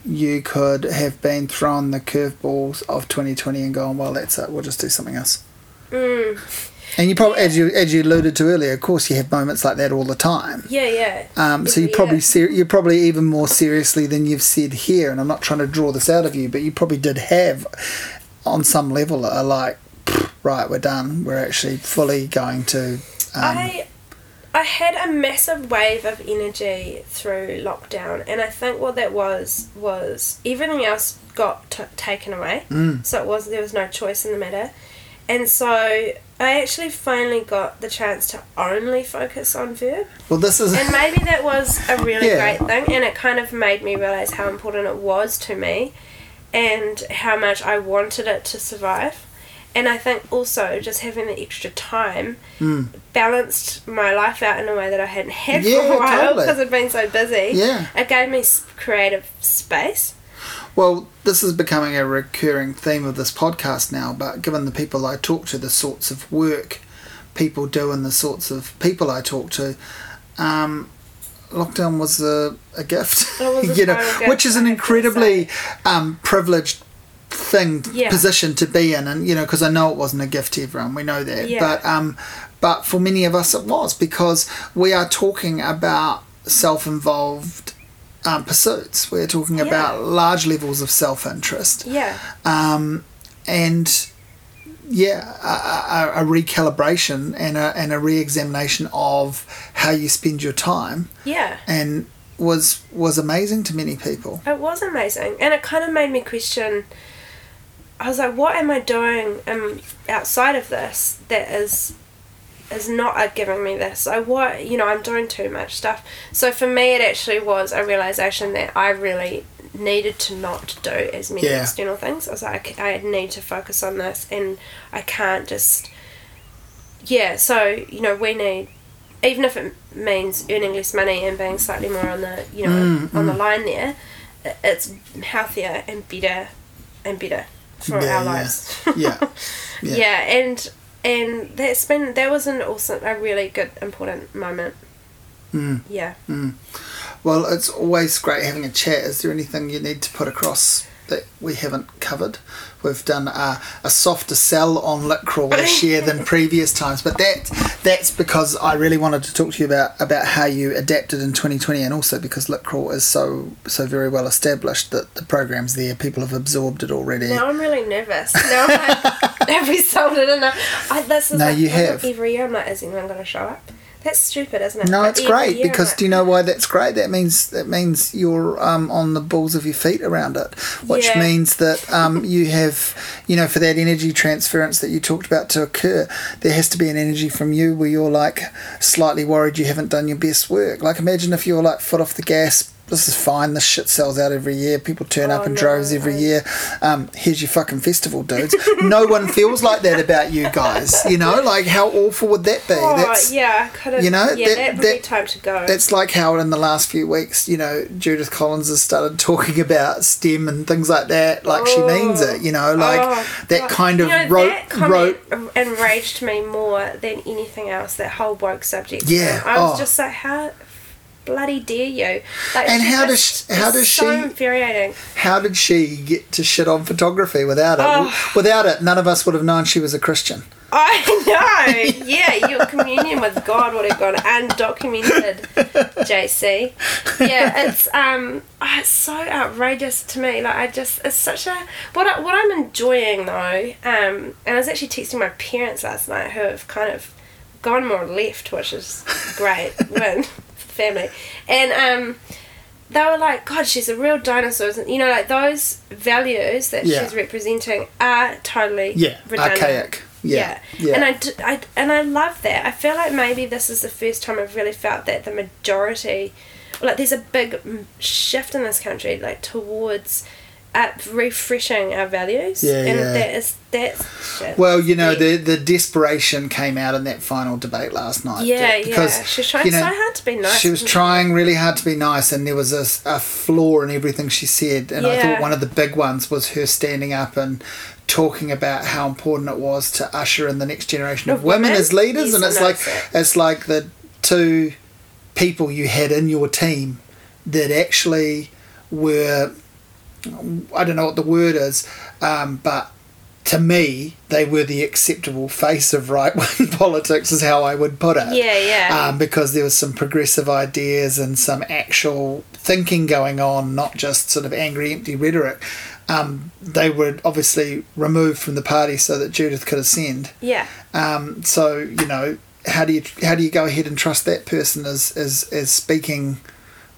you could have been thrown the curveballs of 2020 and gone well that's it we'll just do something else mm. and you probably as you as you alluded to earlier of course you have moments like that all the time yeah yeah um, so you probably year. ser- you're probably even more seriously than you've said here and I'm not trying to draw this out of you but you probably did have on some level a like right we're done we're actually fully going to um, I I had a massive wave of energy through lockdown, and I think what that was was everything else got t- taken away. Mm. So it was there was no choice in the matter, and so I actually finally got the chance to only focus on verb, well this is and maybe that was a really Yeah. great thing, and it kind of made me realize how important it was to me, and how much I wanted it to survive. And I think also just having the extra time Mm. balanced my life out in a way that I hadn't had for a while totally. because I'd been so busy. Yeah. It gave me creative space. Well, this is becoming a recurring theme of this podcast now, but given the people I talk to, the sorts of work people do, and the sorts of people I talk to, um, lockdown was a, a gift. Was a you know, gift, which is an incredibly um, privileged thing Yeah. position to be in and you know because I know it wasn't a gift to everyone we know that Yeah. but um but for many of us it was because we are talking about self-involved um, pursuits we're talking Yeah. about large levels of self-interest Yeah. um, and yeah, a, a, a recalibration and a, and a re-examination of how you spend your time, Yeah. and was was amazing to many people. It was amazing. And it kind of made me question I was like, what am I doing um, outside of this that is is not uh, giving me this? I what you know, I'm doing too much stuff. So for me, it actually was a realization that I really needed to not do as many Yeah. external things. I was like, I need to focus on this, and I can't just yeah. So you know, we need even if it means earning less money and being slightly more on the you know Mm, on the line there, it's healthier and better and better for Yeah, our lives. Yeah, yeah. Yeah. and and that's been that was an awesome, a really good important moment. Mm. Yeah. Well, it's always great having a chat. Is there anything you need to put across that we haven't covered? We've done a, a softer sell on lit crawl this year than previous times, but that that's because I really wanted to talk to you about about how you adapted in 2020, and also because lit crawl is so so very well established that the program's there, people have absorbed it already. Now I'm really nervous. Now I'm like, have we sold it enough? I, this is No, like, you have. Every year I'm like, is anyone going to show up? That's stupid, isn't it? No, But it's every great because like, do you know why that's great? That means that means you're um, on the balls of your feet around it, which Yeah. means that um, you have, you know, for that energy transference that you talked about to occur, there has to be an energy from you where you're like slightly worried you haven't done your best work. Like imagine if you're like foot off the gas. This is fine. This shit sells out every year. People turn Oh, up in no, droves every I- year. Um, here's your fucking festival, dudes. no one feels like that about you guys. You know, like how awful would that be? Oh, yeah, I couldn't. you know, yeah, that- that, would be time to go. it's like how in the last few weeks, you know, Judith Collins has started talking about STEM and things like that, like she means it, you know, like Oh, that kind of you know, rote, that comment rote. enraged me more than anything else. That whole woke subject. Yeah, I was oh. just like, how, bloody dare you? Like, And how does she- how does so she- infuriating. How did she get to shit on photography without it? Oh. Without it, none of us would have known she was a Christian. I know. Yeah, your communion with God would have gone undocumented, JC. Yeah, it's um, oh, it's so outrageous to me. Like I just, it's such a what I, what I'm enjoying though. Um, and I was actually texting my parents last night who have kind of gone more left, which is great the family. And um, they were like, God, she's a real dinosaur. isn't- You know, like those values that Yeah. she's representing are totally Yeah, redundant. archaic. Yeah, yeah. And I, d- I- and I love that. I feel like maybe this is the first time I've really felt that the majority, like there's a big shift in this country, like towards uh, refreshing our values. Yeah, and yeah. that is that's shit. Well, you know, Yeah. the the desperation came out in that final debate last night. yeah, because, yeah. She's trying you know, so hard to be nice. She was trying really hard to be nice, and there was a, a flaw in everything she said. And I thought one of the big ones was her standing up and talking about how important it was to usher in the next generation of, Of women, women? as leaders. Yes, and it's like that. it's like the two people you had in your team that actually were I don't know what the word is, um, but to me, they were the acceptable face of right wing politics, is how I would put it. Yeah, yeah. Um, because there was some progressive ideas and some actual thinking going on, not just sort of angry, empty rhetoric. Um, they were obviously removed from the party so that Judith could ascend. yeah. Um, so you know, how do you how do you go ahead and trust that person as as, as speaking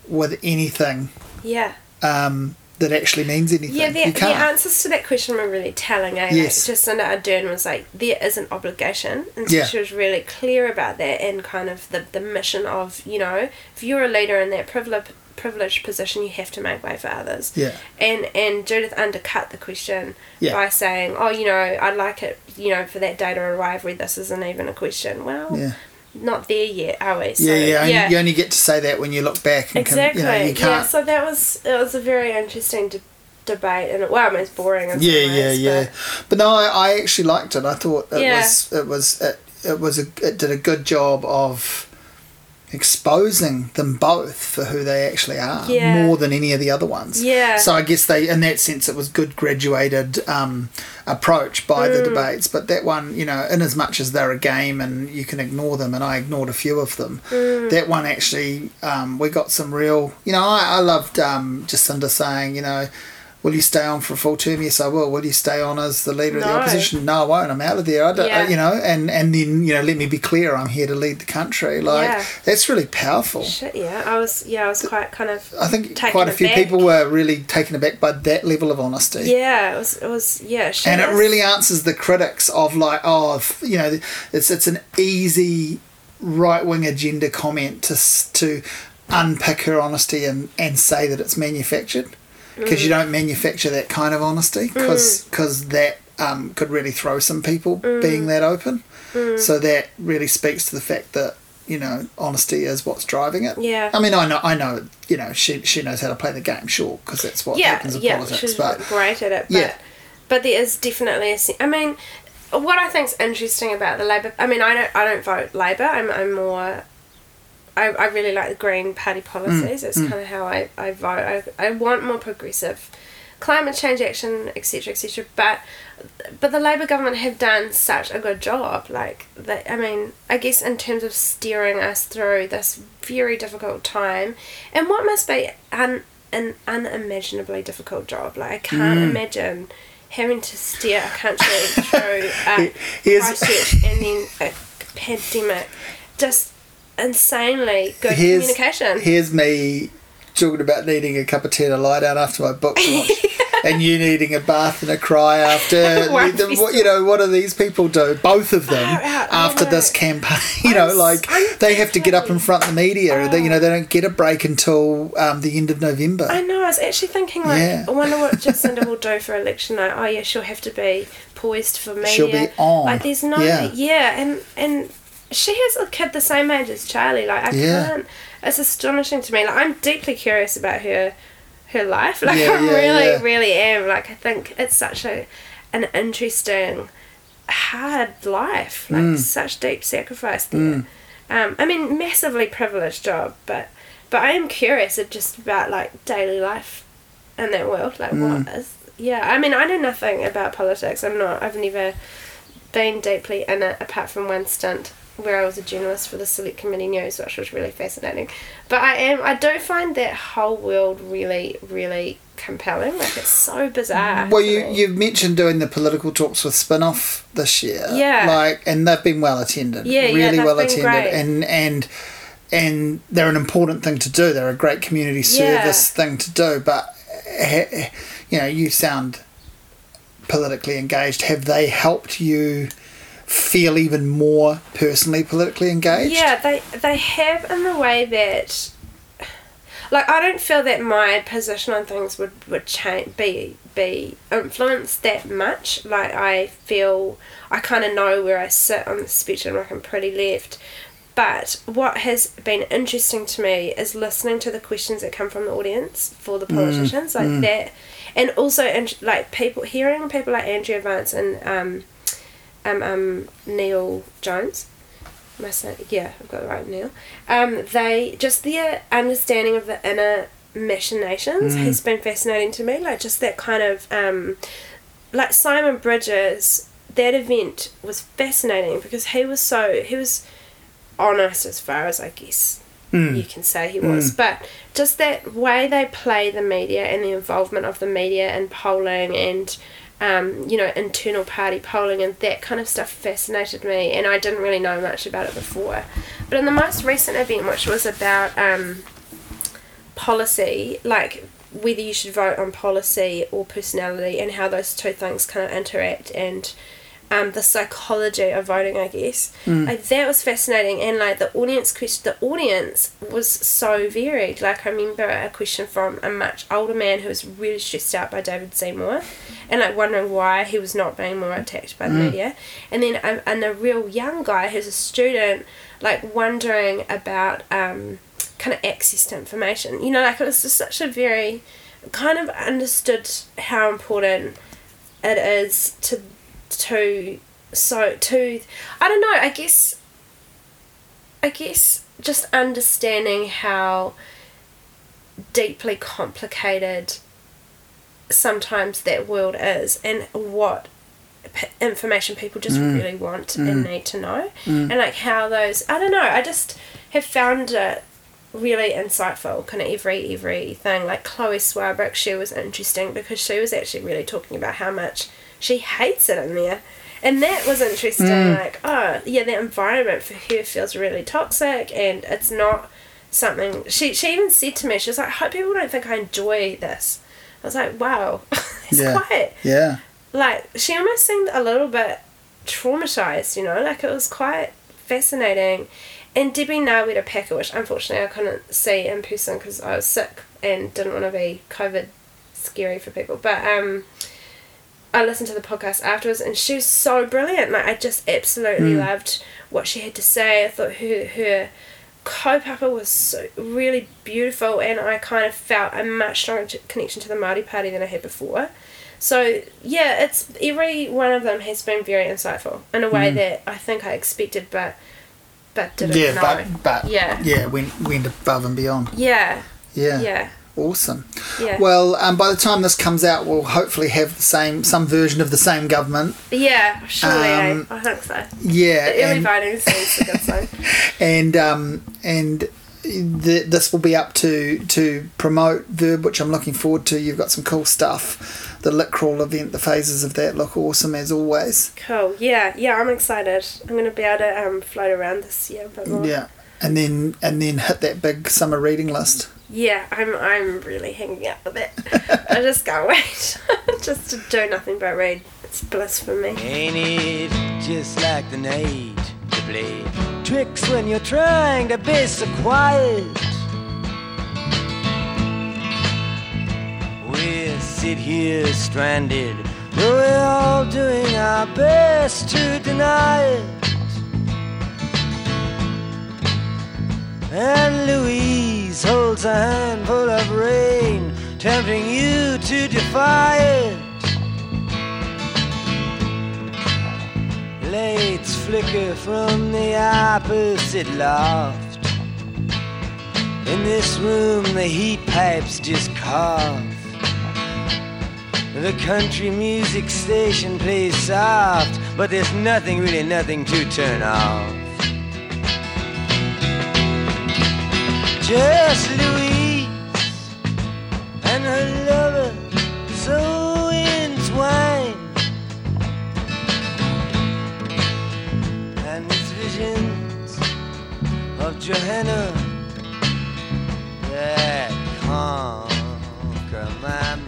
with anything Yeah. um, that actually means anything? Yeah, the, the answers to that question were really telling. Eh? Yes. Like, Jacinda Ardern was like, there is an obligation. And so Yeah. she was really clear about that and kind of the, the mission of, you know, if you're a leader in that privileged, privileged position, you have to make way for others. Yeah. And, and Judith undercut the question Yeah. by saying, oh, you know, I'd like it, you know, for that day to arrive where this isn't even a question. Well, Yeah. Not there yet, are we? So, yeah, yeah, and You only get to say that when you look back. And Exactly. Can, you know, you yeah. So that was it was a very interesting de- debate, and it, well, almost boring. In yeah, yeah, ways, yeah. But no, I, I actually liked it. I thought it Yeah. was it was it, it was a it did a good job of exposing them both for who they actually are Yeah. more than any of the other ones. Yeah. So I guess they, in that sense, it was good graduated um, approach by Mm. the debates. But that one, you know, in as much as they're a game and you can ignore them, and I ignored a few of them. Mm. That one actually, um, we got some real. You know, I, I loved um, Jacinda saying, you know. Will you stay on for a full term? Yes, I will. Will you stay on as the leader of the opposition? No, I won't. I'm out of there. I don't, Yeah. you know, and and then you know, let me be clear. I'm here to lead the country. Like Yeah. that's really powerful. Shit, yeah. I was yeah, I was quite kind of I think taken quite a few aback. people were really taken aback by that level of honesty. Yeah, it was it was yeah. And it really answers the critics of like oh you know it's it's an easy right wing agenda comment to to unpick her honesty and and say that it's manufactured because Mm. you don't manufacture that kind of honesty because that um, could really throw some people Mm. being that open so that really speaks to the fact that you know honesty is what's driving it Yeah. I mean I know I know you know she she knows how to play the game sure because that's what yeah happens in yeah. politics She's but great at it. But, Yeah. But there is definitely a. I mean, what I think's interesting about the Labor. I mean, I don't I don't vote Labor. I'm I'm more. I, I really like the Green Party mm, policies. It's mm. kind of how I, I vote. I, I want more progressive climate change action, etc., etc. But but the Labor government have done such a good job. Like they, I mean, I guess in terms of steering us through this very difficult time, and what must be un, an unimaginably difficult job. Like I can't mm. imagine having to steer a country through a Christchurch and then a pandemic. Just insanely good here's, communication. Here's me talking about needing a cup of tea to lie down after my book launch, and you needing a bath and a cry after. The- what, you know, what do these people do? Both of them out, after this campaign. You know, like they have to get up in front of the media. They, you Oh. know, they don't get a break until um, the end of November. I know. I was actually thinking, like, Yeah. I wonder what Jacinda will do for election night. Oh yeah, she'll have to be poised for media. She'll be on. Like, there's no, Yeah. yeah, and and she has a kid the same age as Charlie. Like, I Yeah. can't. It's astonishing to me. Like, I'm deeply curious about her, her life. Like, Yeah, I yeah, really, really am. Like, I think it's such a, an interesting, hard life. Like, Mm. such deep sacrifice there. Um, I mean, massively privileged job, but but I am curious just about like daily life in that world. Like Mm. what is yeah. I mean I know nothing about politics. I'm not I've never been deeply in it apart from one stint where I was a journalist for the Select Committee News, which was really fascinating. But I am I do find that whole world really, really compelling. Like it's so bizarre. Well, you you've mentioned doing the political talks with Spinoff this year. Yeah. Like, and they've been well attended. Yeah, yeah, really they've well attended, great. and and and they're an important thing to do. They're a great community Yeah. service thing to do. But eh, you know, you sound politically engaged. Have they helped you? Feel even more personally politically engaged. Yeah, they they have in the way that like I don't feel that my position on things would would change be be influenced that much. Like I feel I kind of know where I sit on the spectrum. Like I'm pretty left. But what has been interesting to me is listening to the questions that come from the audience for the politicians, like that, and also like people hearing people like Andrea Vance and um, um, um, Neale Jones. Am I saying, yeah, I've got the right, Neale. Um, they just their understanding of the inner machinations has been fascinating to me. Like just that kind of um, like Simon Bridges. That event was fascinating because he was so he was honest as far as I guess you can say he was. But just that way they play the media and the involvement of the media and polling and um, you know, internal party polling and that kind of stuff fascinated me and I didn't really know much about it before. But in the most recent event which was about um, policy, like whether you should vote on policy or personality and how those two things kind of interact and um, the psychology of voting, I guess. Like that was fascinating, and like the audience question, the audience was so varied. Like I remember a question from a much older man who was really stressed out by David Seymour, and like wondering why he was not being more attacked by the media, and then um, and a real young guy who's a student, like wondering about um, kind of access to information. You know, like it was just such a very kind of understood how important it is to to so to I don't know I guess I guess just understanding how deeply complicated sometimes that world is and what p- information people just mm. really want and mm. need to know. Mm. And like how those I don't know I just have found it really insightful kind of every every thing like Chloe Swarbrick she was interesting because she was actually really talking about how much she hates it in there. And that was interesting like oh yeah the environment for her feels really toxic and it's not something she, she even said to me she was like I hope people don't think I enjoy this. I was like wow it's Yeah. quite Yeah. like she almost seemed a little bit traumatized you know like it was quite fascinating. And debbie Ngarewa-Packer which unfortunately i couldn't see in person because i was sick and didn't want to be covid scary for people. But um i listened to the podcast afterwards and she was so brilliant like i just absolutely hmm. loved what she had to say i thought her her kaupapa was so really beautiful and I kind of felt a much stronger t- connection to the Māori party than I had before. So yeah, it's every one of them has been very insightful in a way hmm. that I think I expected but but didn't Yeah, know. but but Yeah. yeah, went went above and beyond. yeah, Yeah. yeah, Awesome. yeah. Well, um, by the time this comes out, we'll hopefully have the same some version of the same government. yeah, surely um, eh? I think so. Yeah, The early and voting seems a good sign. and um, and the, this will be up to to promote Verb, which I'm looking forward to. You've got some cool stuff. The Lit Crawl event, the phases of that look awesome as always. Cool. Yeah, yeah, I'm excited. I'm gonna be able to um float around this year a bit more. Yeah, and then and then hit that big summer reading list. Yeah, I'm I'm really hanging out with it. I just can't wait. just to do nothing but read. It's bliss for me. Ain't it just like the night to play tricks when you're trying to be so quiet? We sit here stranded, though we're all doing our best to deny it. And Louise holds a handful of rain, tempting you to defy it. Lights flicker from the opposite loft. In this room, the heat pipes just cough. The country music station plays soft, but there's nothing, really nothing to turn off. just Louise and her lover so entwined, and it's visions of Johanna that conquer my mind.